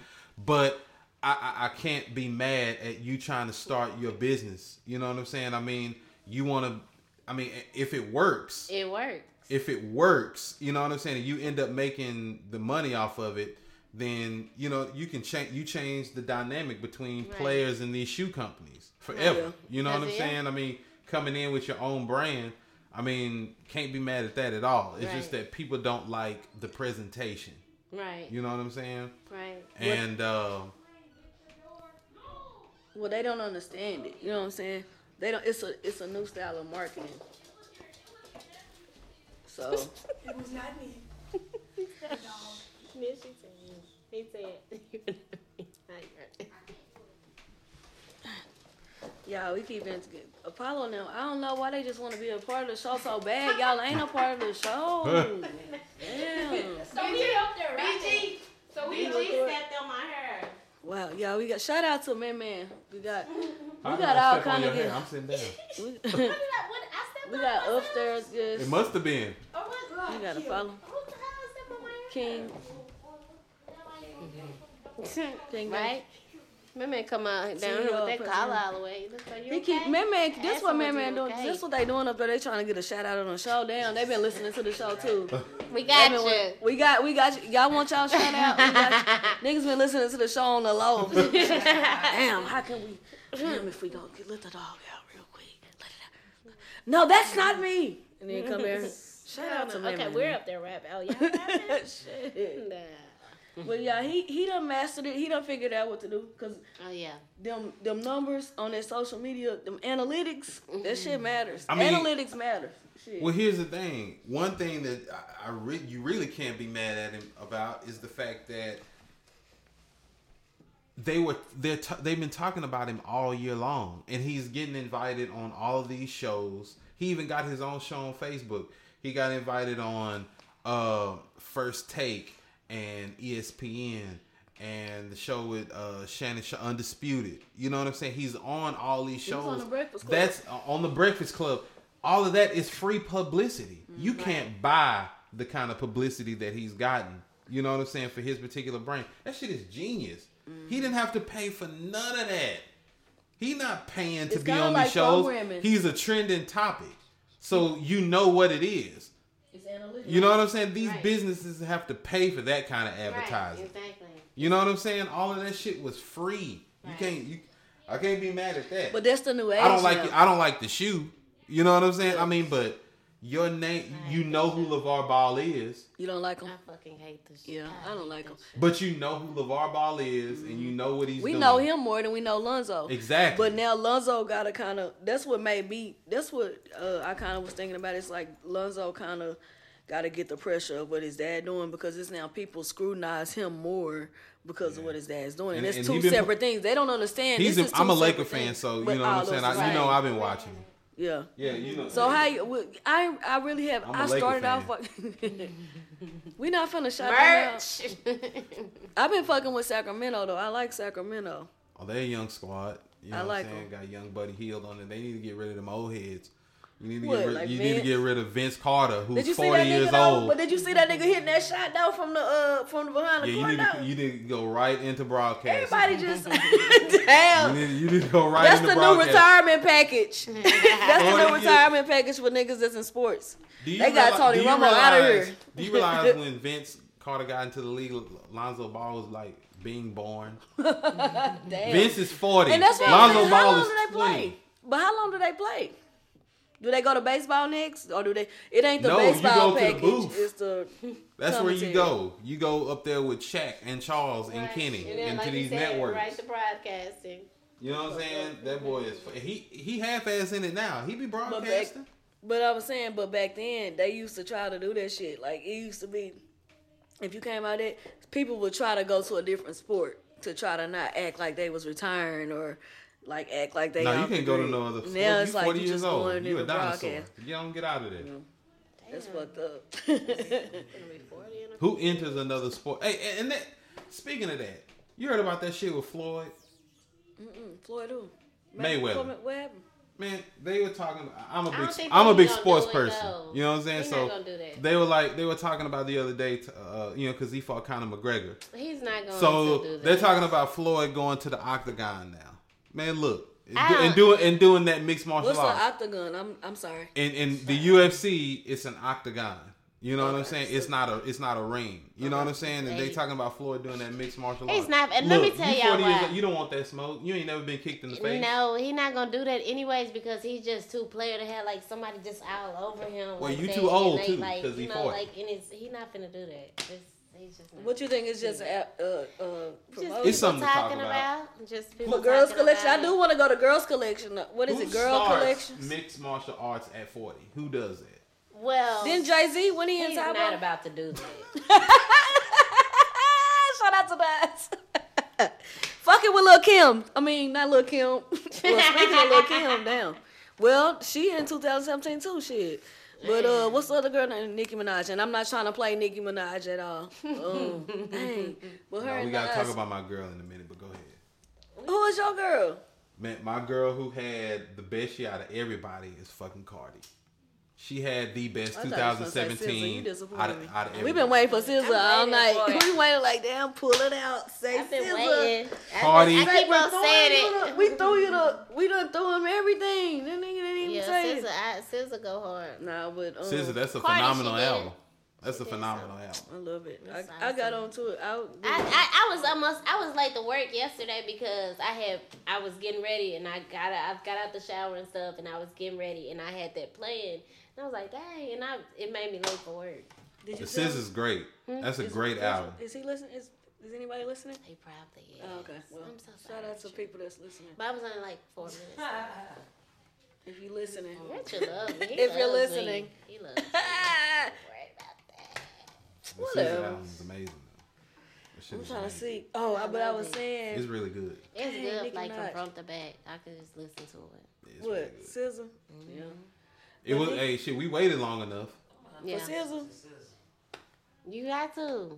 But I, I, I can't be mad at you trying to start your business. You know what I'm saying? I mean, you want to. I mean, if it works, It works. if it works, you know what I'm saying, and you end up making the money off of it, then you know you can change. You change the dynamic between Right. players and these shoe companies forever. Yeah. You know what I'm it. saying? I mean, coming in with your own brand, I mean, can't be mad at that at all. It's just that people don't like the presentation. Right. You know what I'm saying? Right. And uh, Well, they don't understand it. You know what I'm saying? They don't. It's a it's a new style of marketing. So <laughs> It was not me. <laughs> Then she said, he said, <laughs> y'all, we keep in Apollo now. I don't know why they just want to be a part of the show so bad. Y'all ain't a part of the show. Damn. So we up there, right? So we BG stepped on my hair. Wow, y'all, we got shout out to Man Man. We got <laughs> we how got all kind of hair? good. I'm sitting down. <laughs> We, What did I, what, I stepped we got myself? upstairs It must have been. Or what? You gotta follow What the hell I stepped on my hair? King. <laughs> King right? Man, man, come out down here with that collar all the way. Like you He okay? keep Man Man. This what Man Man doing. okay. This what they doing up there. They trying to get a shout out on the show. Damn, they been listening to the show too. <laughs> We got been- you. We got, we got, you. y'all want y'all shout out? We got you. <laughs> Niggas been listening to the show on the low. <laughs> Damn, how can we? Damn, if we don't get let the dog out real quick. Let it out. No, that's not me. And then come here. Shout out to Okay, Man we're Man. up there rap. Oh, y'all rapping? Shit. Nah. But yeah, he he done mastered it. He done figured out what to do. Cause Oh, yeah. them them numbers on their social media, them analytics, that shit matters. I mean- analytics matter. Shit. Well, here's the thing. One thing that I, I re- you really can't be mad at him about is the fact that they were they're t- they've been talking about him all year long, and he's getting invited on all of these shows. He even got his own show on Facebook. He got invited on uh, First Take and ESPN and the show with uh, Shannon Sh- Undisputed. You know what I'm saying? He's on all these shows. on The Breakfast Club. That's uh, on the Breakfast Club. All of that is free publicity. You can't buy the kind of publicity that he's gotten. You know what I'm saying for his particular brand. That shit is genius. He didn't have to pay for none of that. He not paying to It's be on like these shows. He's a trending topic, so you know what it is. It's analytics. You know what I'm saying? These Right. businesses have to pay for that kind of Right, advertising. exactly. You know what I'm saying? All of that shit was free. You can't. You, I can't be mad at that. But that's the new age. I don't like. now. it. I don't like the shoe. You know what I'm saying? I mean, but your name. You know who LaVar Ball is, You don't like him. I fucking hate this shit. Yeah, I don't like him. that shit. but you know who LaVar Ball is, and you know what he's We doing. know him more than we know Lonzo. exactly. But now Lonzo got to kind of. That's what made me. That's what uh, I kind of was thinking about. It's like Lonzo kind of got to get the pressure of what his dad doing because it's now people scrutinize him more because of what his dad's doing, and, And- it's and two he been- separate things. They don't understand. he's. this A, is I'm a Laker fan, things, so you but know what I'm saying. those I, you know. I've been watching. Yeah. Yeah, you know. So how you, I I really have I'm a I Laker started fan. off fuck- <laughs> we not finna shut that out. Merch. I've been fucking with Sacramento though. I like Sacramento. Oh, they're a young squad. You know I what like I'm saying? 'em. Got young Buddy Hield on it. They need to get rid of them old heads. You need to What, get rid. like you need to get rid of Vince Carter, who's Did you see 40 that years though? old. But did you see that nigga hitting that shot though from the uh from the behind the yeah, you court need though? to you need to go right into broadcast. Everybody <laughs> just You damn. need, you need to go right That's into the new retirement package. <laughs> <laughs> that's the new you- retirement package for niggas that's in sports. Do you They got reali- Tony do you Romo outta realize- here. Do you realize when Vince Carter got into the league, Lonzo Ball was like being born? Damn. Vince is 40. and that's why Lonzo how Ball long is do they 20. play? But how long do they play? Do they go to baseball next, or do they? It ain't the No, you baseball go to the booth. It's the <laughs> That's where you go. You go up there with Shaq and Charles and Kenny And then, into like you these said, networks. Right to broadcasting. You know what I'm saying? That boy is he he half ass in it now. He be broadcasting. But I was saying, but back then they used to try to do that shit. Like it used to be, if you came out there, people would try to go to a different sport to try to not act like they was retiring or like act like they. no, you off the can't go to no other sport. Now you it's like 40 you years just old. You in a dinosaur. broadcast. You don't get out of there. That's fucked up. <laughs> Gonna be 40 in a- Who enters another sport? Hey, and- and that. Speaking of that, you heard about that shit with Floyd? Mm, Floyd who? Mayweather. What, what happened? Man, they were talking. I'm a I big. I'm a big sports person. though. You know what I'm saying? He so not gonna do that. they were like they were talking about the other day. t- Uh, you know, because he fought Conor McGregor. He's not going So to do that. So, they're talking about Floyd going to the octagon now. Man, look, and, I do- don't- and ah. doing and doing that mixed martial What's the arts. octagon? I'm I'm sorry. in in the UFC, it's an octagon. You know what I'm saying? It's not a it's not a ring. You know what I'm saying? And they talking about Floyd doing that mixed martial He's arts. not- and let me tell you y'all 40 years why. old, You don't want that smoke. You ain't never been kicked in the face. No, he not gonna do that anyways because he's just too player to have like somebody just all over him. Well, like you too old, and they, too, like, 'cause he you know, 40. like and it's he not finna do that. It's, he's just. What you think is just a uh, uh, promotion? It's something to talk talking about. Just people For girls talking collection, I do want to go to girls collection. What is Who it, girl collection. Mixed martial arts at 40. Who does that? Well, Then Jay Z when he in he's Tybo? not about to do that. <laughs> Shout out to that. <laughs> Fuck it with Lil Kim. I mean, not Lil Kim. <laughs> well, speaking of Lil Kim, damn. Well, she in 2017 too, shit. But uh, what's the other girl named Nicki Minaj? And I'm not trying to play Nicki Minaj at all. Um, dang. But her No, we gotta Nas- talk about my girl in a minute, but go ahead. Who is your girl? Man, my girl who had the best year out of everybody is fucking Cardi. She had the best I thought you was gonna say 2017 out of, out of. We've been waiting for SZA all waiting night. <laughs> We waiting like, damn, pull it out. Say I've been SZA. waiting. I, Cardi. I keep We on threw saying you it. the- We threw you the. We done threw him everything. That nigga didn't even Yeah, say SZA, it. I, SZA go hard. Nah, but um, SZA, that's a Cardi, phenomenal she album. That's a phenomenal album. I love it. I, I got awesome. onto it. I, I, I, I was almost I was late to work yesterday because I had I was getting ready and I got I got out the shower and stuff and I was getting ready and I had that playing and I was like dang and I it made me late for work. did The tell- is great. Hmm? That's a is- great is- album. Is he listening? Is is anybody listening? He probably is. Oh, okay. Well, I'm so sorry. shout out to people that's listening. But I was only like four minutes. <laughs> If you're listening, oh, Richard loves me. <laughs> He If you're listening. me. he loves <laughs> me. Worry about that. The Whatever. SZA album is amazing. Though. I'm trying to see. Oh, I, but I was it. saying, It's really good. It's good, Nicki like Minaj. from front to back. I could just listen to it. It's really what good. scissor? Mm-hmm. Yeah. It was. Hey, shit. We waited long enough. Yeah, For scissor, you got to.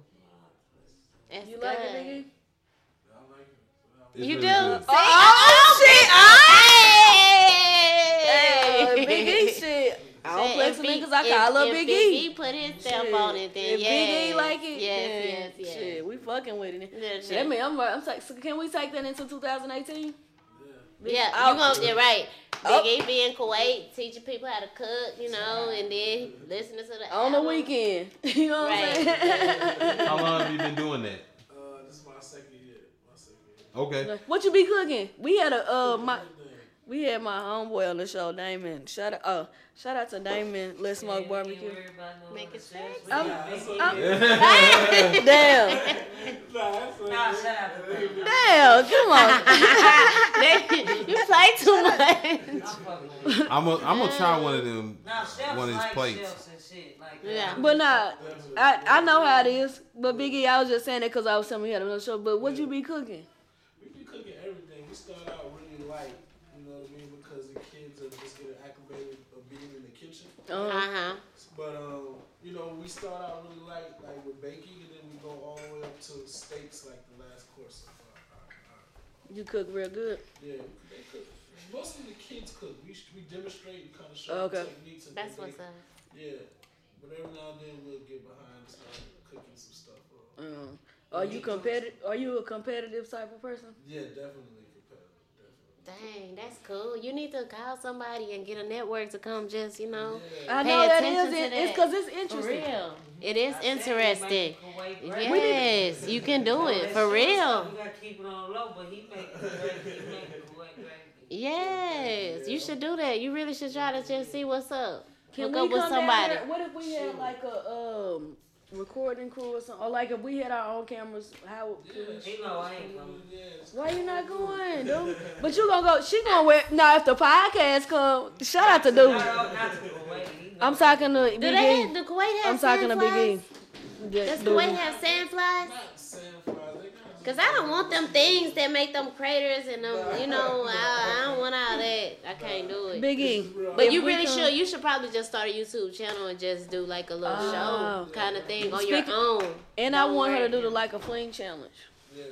It's you good. like it, nigga? It's You really do? good. See? Oh, oh, oh, oh shit! Hey, Hey! Big E shit. <laughs> I don't Shit, flex if some Big- niggas. I if- call up if Big Big E. E put his stamp on it, then If yes. Big E like it, Yes, then yes, yes. Shit, we fucking with it. Yeah, Shit, shit. I mean, I'm, I'm like, so can we take that into 2018? Yeah, Oh. you gonna you're right. Big Oh. E be in Kuwait, teaching people how to cook, you know, and then listening to the On the weekend. <laughs> You know what Right. I'm saying? How long have you been doing that? Uh, this is my second year. My second year. Okay. what you be cooking? We had a uh my we had my homeboy on the show, Damon. Shout out uh shout out to Damon, Let's Smoke Ain't Barbecue. worried about no Make it other sexy. sales. We I'm- got Big. I'm- <laughs> Damn. Nah, that's what Nah, shout out to Big. Damn, come on. <laughs> you play too much. I'm fucking with you. I'm gonna I'm gonna try one of them. Nah, One of his like plates. chefs and shit like. Yeah. But nah, I, I know how it is. But Biggie, I was just saying that because I was telling me you had another show. But what you be cooking? We be cooking everything. We start out really light, you know what I mean, because the kids are just getting acclimated of being in the kitchen. Uh, Uh huh. But um, you know, we start out really light, like with baking, and then we go all the way up to steaks, like the last course of our, our, our you cook real good. yeah. They cook. Mostly the kids cook. We we demonstrate and kind of show Okay. the techniques. And That's then what's up. Yeah, but every now and then we'll get behind and start cooking some stuff. Or, Um, are you competitive? Are you a competitive type of person? yeah. Definitely. Dang, that's cool. You need to call somebody and get a network to come just, you know, I Pay know that attention is. to It, it's because it's interesting. for interesting. real. It is I interesting. make Kuwait great. Yes, you can do it for real. stuff, We gotta keep it on low, but he make Kuwait, he make Kuwait great. Yes, you should do that. You really should try to just see what's up. Can Hook we up with come down somebody. there? What if we had like a um recording crew or something? Or like if we had our own cameras, how? could we- He know I ain't coming. Why you not going, dude? <laughs> But you gonna go? She gonna wear? Now if the podcast come, shout out to dude. Not, not to Kuwait. <laughs> He. I'm talking to Big Do they E. have, do Kuwait have I'm talking to Big E. sandflies? Does Kuwait have sandflies? Not sandflies. They kind of Cause I don't want them things that make them craters and them, you know, I, I don't want all that. I can't do it. Big E. But you really come- should. You should probably just start a YouTube channel and just do like a little Oh. show kind of thing on Speaking- your own. And I Don't want her to do the like a fling challenge. Yeah.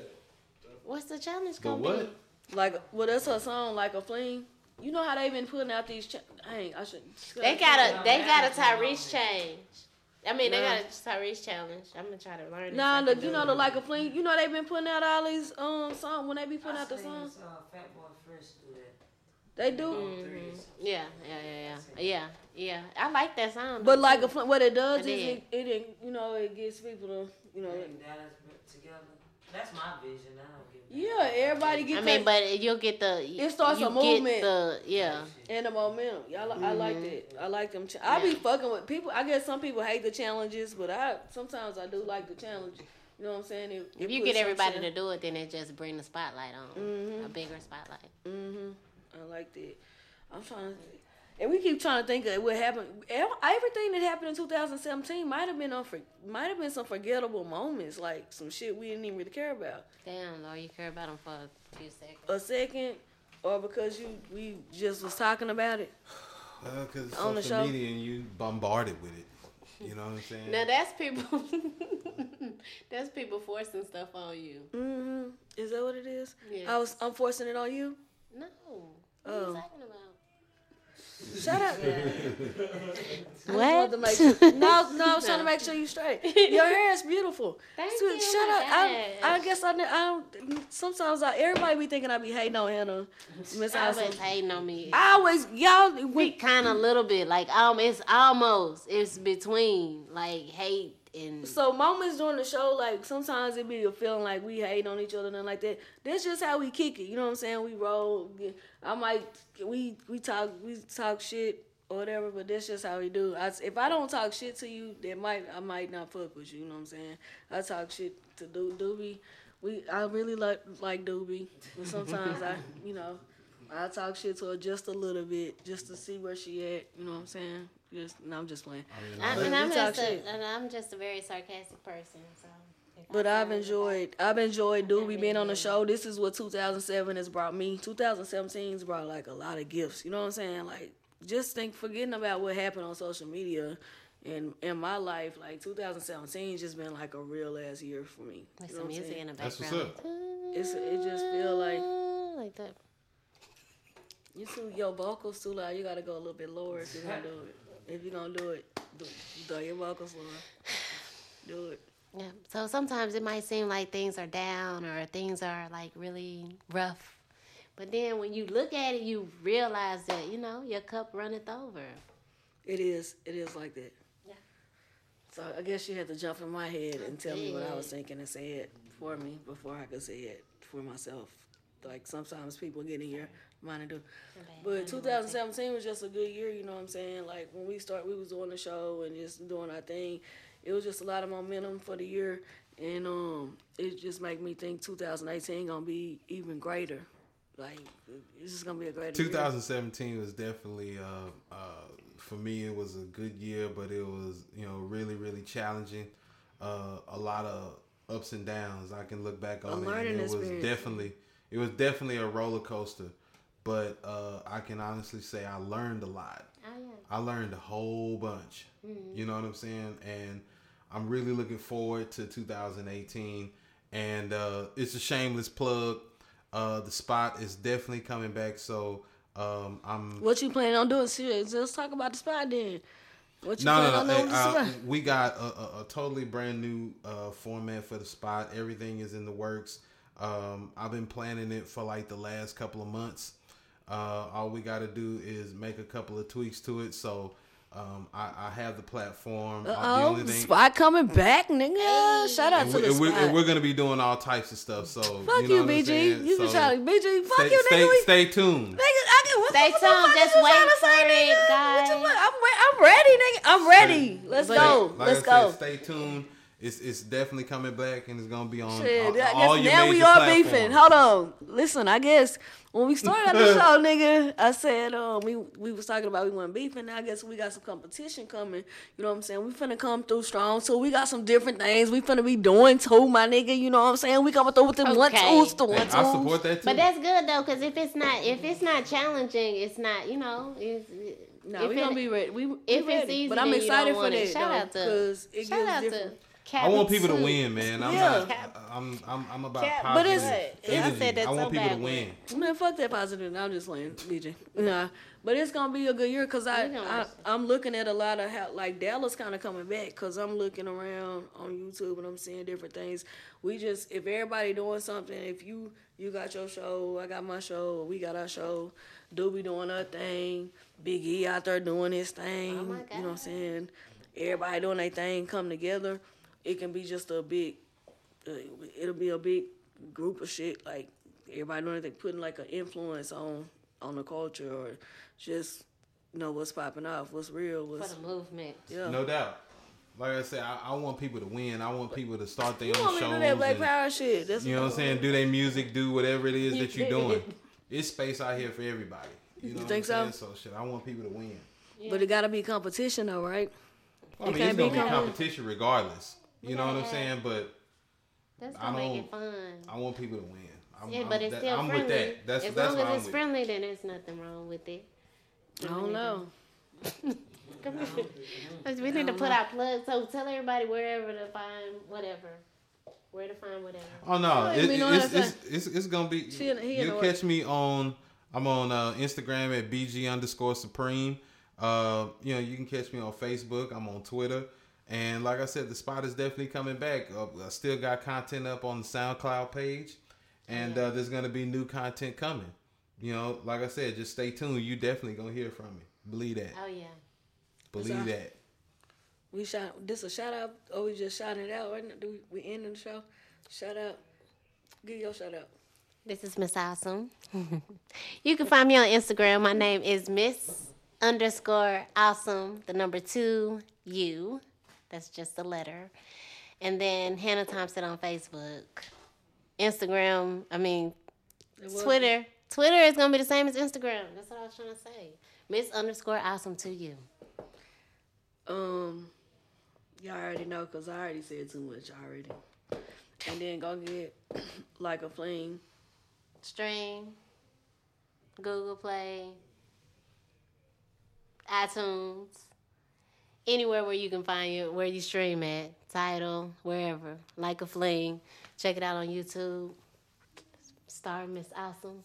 What's the challenge gonna what? Like, well, that's her song, like a fling. You know how they've been putting out these? Cha- Dang, I should. They got a they got a Tyrese change. I mean, they Nah. got a Tyrese challenge. I'm gonna try to learn. it Nah, so I the, you know the like a fling. You know they've been putting out all these um songs when they be I putting out the seen songs. this, uh, Fat Boy Fresh do that. They do. Mhm. Yeah, yeah, yeah, yeah, yeah, yeah. I like that sound. But like a fling, what it does is it, it, it you know it gets people to you know. And Dallas together. That's my vision. I don't give a Yeah, everybody get I mean, but you'll get the. It starts a movement. The, yeah. and the momentum. Y'all, I like Mhm. that. I like them. Cha- I be fucking with people. I guess some people hate the challenges, but I sometimes I do like the challenge. You know what I'm saying? It, If you get everybody to do it, then it just bring the spotlight on Mhm. a bigger spotlight. hmm I like that. I'm trying to, and we keep trying to think of what happened. Everything that happened in 2017 might have been unfor- might have been some forgettable moments, like some shit we didn't even really care about. Damn, Lord, you care about them for a few seconds. A second, or because you we just was talking about it. Well, because On the social show. media and you bombarded with it. You know what I'm saying? Now that's people. <laughs> that's people forcing stuff on you. hmm Is that what it is? Yeah. I was I'm forcing it on you. No. What are Oh. you talking about? Shut up. <laughs> What? wanted to make sure- no, no, I was trying to make sure you straight. <laughs> Your hair is beautiful. Thank Sweet, you. Shut up. I, I guess I, I don't. Sometimes I, everybody be thinking I be hating on Hannah. Miss I Always hating on me. I always y'all. We We, kind of a little bit like um, it's almost it's between like hate and so moments during the show, like sometimes it be a feeling like we hate on each other and like that. That's just how we kick it. You know what I'm saying? We roll. I might we we talk we talk shit or whatever, but that's just how we do. I, if I don't talk shit to you, that might I might not fuck with you. You know what I'm saying? I talk shit to Do Doobie. We I really like like Doobie, but sometimes I <laughs> you know I talk shit to her just a little bit just to see where she at. You know what I'm saying? Just no, I'm just playing. I, But and we I'm just a, and I'm just a very sarcastic person. So, But I've sound enjoyed I've enjoyed Doobie being on the show. This is what 2007 has brought me. 2017's brought like a lot of gifts. You know what I'm saying? Like just think forgetting about what happened on social media and in my life, like 2017 just been like a real ass year for me. With You know some music saying? in the background. That's what's up. It's it just feel like like that. you too your vocals too loud. You gotta go a little bit lower if you're gonna do it. If you're gonna do it, do, do your vocals lower. Do it. Yeah. So sometimes it might seem like things are down or things are like really rough. But then when you look at it, you realize that, you know, your cup runneth over. It is. It is like that. Yeah. So I guess you had to jump in my head and tell me what I was thinking and say it for me before I could say it for myself. Like sometimes people get in your mind and do. But 2017 was just a good year, you know what I'm saying? Like when we start, we was doing the show and just doing our thing. It was just a lot of momentum for the year, and um, it just make me think 2018 gonna be even greater. Like it's just gonna be a greater. year. 2017 was definitely uh, uh, for me. It was a good year, but it was you know really really challenging. Uh, a lot of ups and downs. I can look back on it. learning And it was experience. definitely it was definitely a roller coaster. But uh, I can honestly say I learned a lot. Oh, yeah. I learned a whole bunch. Mm-hmm. You know what I'm saying? And I'm really looking forward to 2018. And uh, it's a shameless plug. Uh, the spot is definitely coming back. So um, I'm. What you planning on doing? Shit, let's talk about the spot then. What you No, planning no, on no. doing Hey, with the uh, spot? we got a, a, a totally brand new uh, format for the spot. Everything is in the works. Um, I've been planning it for like the last couple of months. Uh, all we got to do is make a couple of tweaks to it. So um, I, I have the platform. Uh, the Oh, spot coming back, nigga. Shout out and, to we, the and, we're, spot. and we're gonna be doing all types of stuff. So fuck you, you, know what BG. You can So try to BG. Fuck stay, you, stay, nigga. We, stay tuned. nigga, I can, what, Stay what the fuck tuned. is Just you wait trying to for say, it, nigga? What guys. you want? I'm, re- I'm ready, nigga. I'm ready. Let's But- go. Like Let's I go. said, stay tuned. It's it's definitely coming back and it's gonna be on Shit, all, I all your now major we are platforms. beefing. Hold on. Listen, I guess when we started the <laughs> show, nigga, I said um we we was talking about we weren't beefing. Now I guess we got some competition coming. You know what I'm saying? We finna come through strong. So we got some different things we finna be doing too, my nigga. You know what I'm saying? We coming through with the one Okay. twos, the one Hey, twos. I support that too. But that's good though, because if it's not if it's not challenging, it's not you know. It's, Nah, if we it- gonna be ready. We, we If it's ready. easy, but I'm you excited don't for want it. that Shout though, out to because it shout out gives to. Different. I want people to win, man. I'm Yeah. not. I'm I'm I'm about Cap- but positive it's- Yeah, I said that I want so people to win. Man, fuck that positive. I'm just playing, DJ. Nah, but it's gonna be a good year because I, I I'm looking at a lot of how like Dallas kind of coming back because I'm looking around on YouTube and I'm seeing different things. We just if everybody doing something, if you you got your show, I got my show, we got our show, Doobie doing her thing, Big E out there doing his thing. Oh my You know what I'm saying? Everybody doing their thing, come together. It can be just a big. Uh, it'll be a big group of shit like everybody doing anything, putting like an influence on on the culture or just you know what's popping off, what's real, for the movement. yeah. No doubt. Like I said, I, I want people to win. I want people to start their you own want me shows. to do that Black and- Power shit? That's you know what I'm saying? Do their music, do whatever it is that you're <laughs> doing. It's space out here for everybody. You, know think what I'm so? saying? So shit, I want people to win. But it gotta be competition though, right? I mean, can't it's be gonna be com- competition regardless. You know what I'm saying? But That's I gonna make don't- it fun. I want people to win. I'm, Yeah, I'm, but it's that- still I'm friendly. with that. That's as that's long as it's with. friendly, then there's nothing wrong with it. I don't know. <laughs> Come here. 'Cause we need to put our plugs. So tell everybody wherever to find whatever. Where to find whatever. Oh no, Oh, it, you it's, it's, it's it's gonna be. She in- he in you the catch me on. I'm on uh, Instagram at bg underscore supreme. Uh, you know, you can catch me on Facebook. I'm on Twitter, and like I said, the spot is definitely coming back. Uh, I still got content up on the SoundCloud page, and uh, there's gonna be new content coming. You know, like I said, just stay tuned. You definitely gonna hear from me. Believe that. Oh yeah. Believe that? that. We shout this a shout out or we just shouting it out right now? Do we, we ending the show? Shout out. Give your shout out. This is Miss Awesome. <laughs> you can find me on Instagram. My name is Miss underscore Awesome, the number two U. That's just a letter. And then Hannah Thompson on Facebook. Instagram, I mean, Twitter. Twitter is going to be the same as Instagram. That's what I was trying to say. Miss underscore Awesome to you. Um, y'all already know because I already said too much already. And then go get <coughs> like a fling. Stream, Google Play, iTunes, anywhere where you can find you, where you stream at, Tidal, wherever, like a fling. Check it out on YouTube. Star Miss Awesome.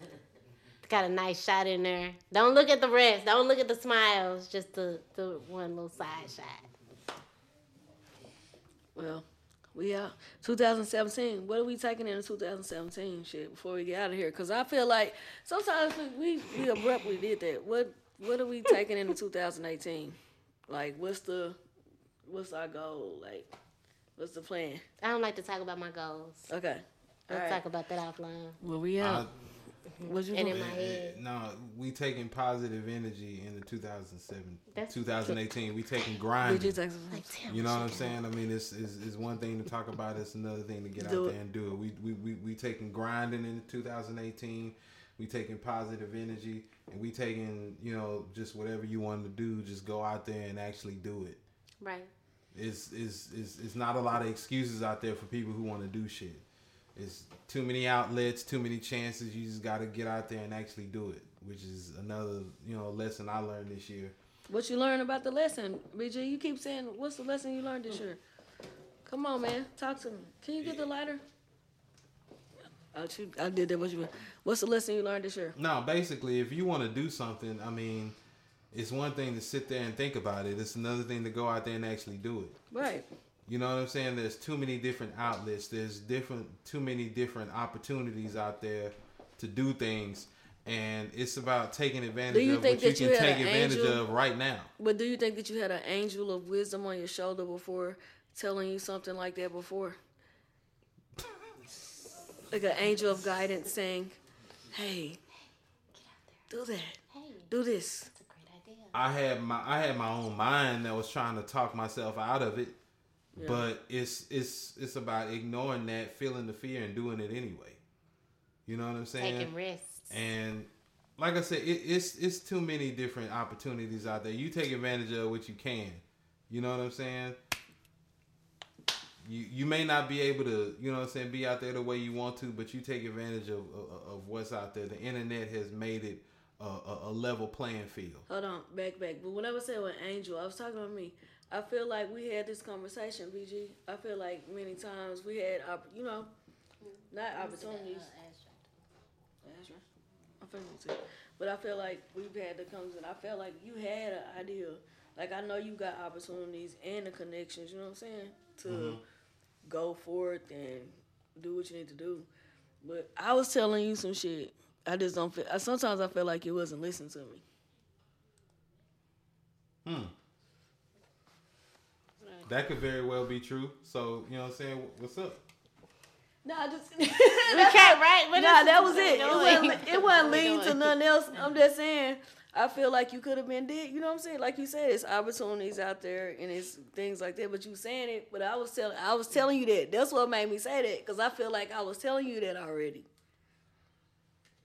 <laughs> Got a nice shot in there. Don't look at the rest. Don't look at the smiles. Just the, the one little side shot. Well, we out 2017. What are we taking into 2017? Shit, before we get out of here, because I feel like sometimes we we abruptly did that. What what are we taking into 2018? Like, what's the what's our goal? Like, what's the plan? I don't like to talk about my goals. Okay. We'll All right. talk about that offline. Well, we Uh, out. What you And in my head. no, we taking positive energy into 2007, That's- 2018. We taking Did grinding. you take? Like, damn, You know what I'm saying? I mean, it's, it's, it's one thing to talk about. It's another thing to get Do out it. there and do it. We, we, we, we taking grinding in 2018. We taking positive energy, and we taking you know just whatever you want to do. Just go out there and actually do it. Right. It's, it's, it's, it's not a lot of excuses out there for people who want to do shit. It's too many outlets, too many chances. You just got to get out there and actually do it, which is another you know lesson I learned this year. What you learn about the lesson, BG? You keep saying, "What's the lesson you learned this hmm. year?" Come on, man, talk to me. Can you get the lighter? I, shoot, I did that. What you? What's the lesson you learned this year? No, basically, if you want to do something, I mean, it's one thing to sit there and think about it. It's another thing to go out there and actually do it. Right. You know what I'm saying? There's too many different outlets. There's different, too many different opportunities out there to do things, and it's about taking advantage of what you that you can take an advantage angel? of right now. But do you think that you had an angel of wisdom on your shoulder before telling you something like that before? Like an angel of guidance saying, "Hey, do that. Hey, Do this." that's a great idea. I had my I had my own mind that was trying to talk myself out of it, but it's it's it's about ignoring that, feeling the fear, and doing it anyway. You know what I'm saying? Taking risks. And like I said, it, it's it's too many different opportunities out there. You take advantage of what you can. You know what I'm saying? You you may not be able to, you know what I'm saying, be out there the way you want to, but you take advantage of of, of what's out there. The internet has made it a, a, a level playing field. Hold on, back, back. But when I was saying with Angel, I was talking about me. I feel like we had this conversation, BG. I feel like many times we had, opp- you know, not opportunities. That's right. I'm feeling. But I feel like we've had the comes and I felt like you had an idea. Like I know you got opportunities and the connections, you know what I'm saying? To mm-hmm. Go forth and do what you need to do. But I was telling you some shit. I just don't feel I- sometimes I feel like you wasn't listening to me. Hmm. That could very well be true. So, you know what I'm saying? What's up? No, I just We <laughs> can't, right? What Nah, that was it. It wasn't, it wasn't What leading to nothing else. I'm just saying, I feel like you could have been did. You know what I'm saying? Like you said, it's opportunities out there and it's things like that. But you saying it, but I was telling, I was telling you that. That's what made me say that because I feel like I was telling you that already.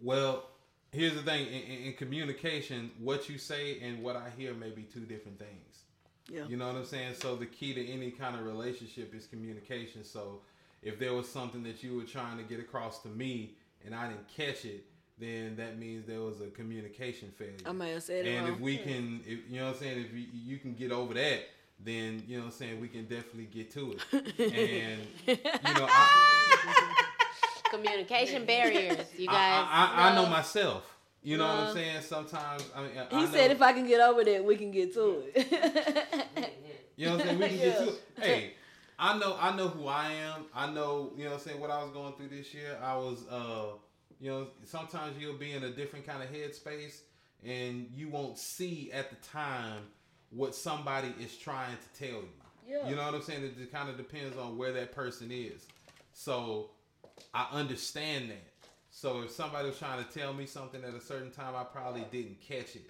Well, here's the thing in, in, in communication, what you say and what I hear may be two different things. Yeah. You know what I'm saying? So the key to any kind of relationship is communication. So if there was something that you were trying to get across to me and I didn't catch it, then that means there was a communication failure. I may have said it and wrong. if we can, if you know what I'm saying, if you, you can get over that, then you know what I'm saying, we can definitely get to it. and <laughs> you know, I, <laughs> Communication barriers, you guys. I, I, I know myself. You know what I'm saying? Sometimes I mean, he I said, if I can get over that, we can get to it. <laughs> You know what I'm saying? We can get to it. Hey, I know I know who I am. I know, you know what I'm saying, what I was going through this year. I was uh you know, sometimes you'll be in a different kind of headspace and you won't see at the time what somebody is trying to tell you. Yeah. You know what I'm saying? It, kind of depends on where that person is. So I understand that. So if somebody was trying to tell me something at a certain time, I probably didn't catch it.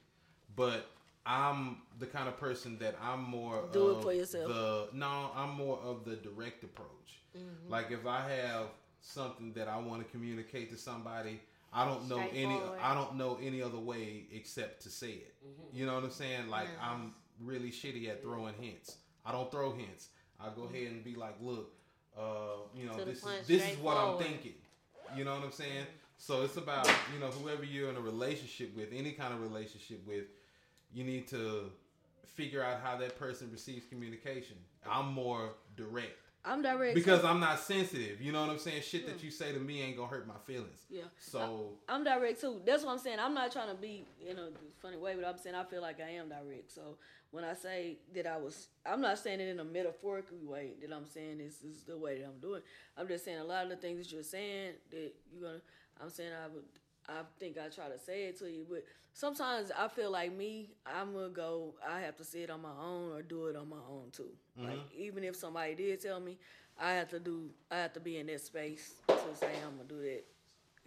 But I'm the kind of person that I'm more Do it of for yourself. The no, I'm more of the direct approach. Mm-hmm. Like if I have something that I want to communicate to somebody, I don't know any I don't know any other way except to say it. Mm-hmm. You know what I'm saying? Like I'm really shitty at throwing hints. I don't throw hints. I go ahead mm-hmm. and be like, look, uh, you know, To the this is this is what I'm thinking. You know what I'm saying? Mm-hmm. So it's about, you know, whoever you're in a relationship with, any kind of relationship with, you need to figure out how that person receives communication. I'm more direct I'm direct because I'm not sensitive. You know what I'm saying? Shit that you say to me ain't gonna hurt my feelings. Yeah. So I'm direct too. That's what I'm saying. I'm not trying to be in a funny way, but I'm saying I feel like I am direct. So when I say that I was, I'm not saying it in a metaphorical way. That I'm saying this is the way that I'm doing. I'm just saying a lot of the things that you're saying that you're gonna. I'm saying I would. I think I try to say it to you, but sometimes I feel like me, I'm gonna go. I have to say it on my own or do it on my own too. Like even if somebody did tell me, I have to do. I have to be in that space to say I'm gonna do that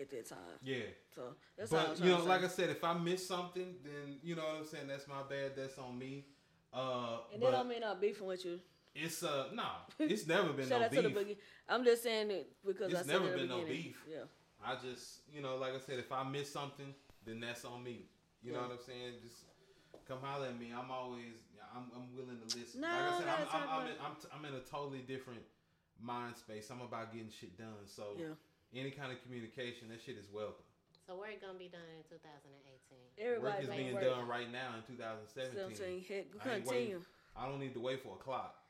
at that time. yeah. So that's But you know, like I said, if I miss something, then you know what I'm saying. That's my bad. That's on me. Uh, and that don't mean I'm beefing with you. it's uh no, <laughs> it's never been Shout no out to the beef. boogie. I'm just saying it because I It's said never it at the been no beginning. beef. Yeah. I just, you know, like I said, if I miss something, then that's on me. You know what I'm saying? Just come holler at me. I'm always, I'm, I'm willing to listen. No, like I said, I'm, that's I'm, I'm, in, I'm, t- I'm in a totally different mind space. I'm about getting shit done. So Yeah. any kind of communication, that shit is welcome. So work gonna be done in 2018. Work Everybody's is being being work. done right now in 2017. 17, heck, I continue. waiting- I don't need to wait for a clock.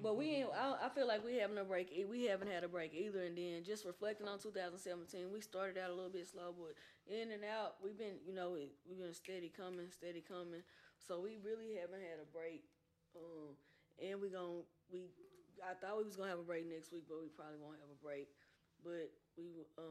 But we ain't. I, I feel like we having a break. We haven't had a break either. And then just reflecting on 2017, we started out a little bit slow, but in and out, we've been, you know, we've been steady coming, steady coming. So we really haven't had a break. Um, and we gon' we. I thought we was gonna have a break next week, but we probably won't have a break. But we um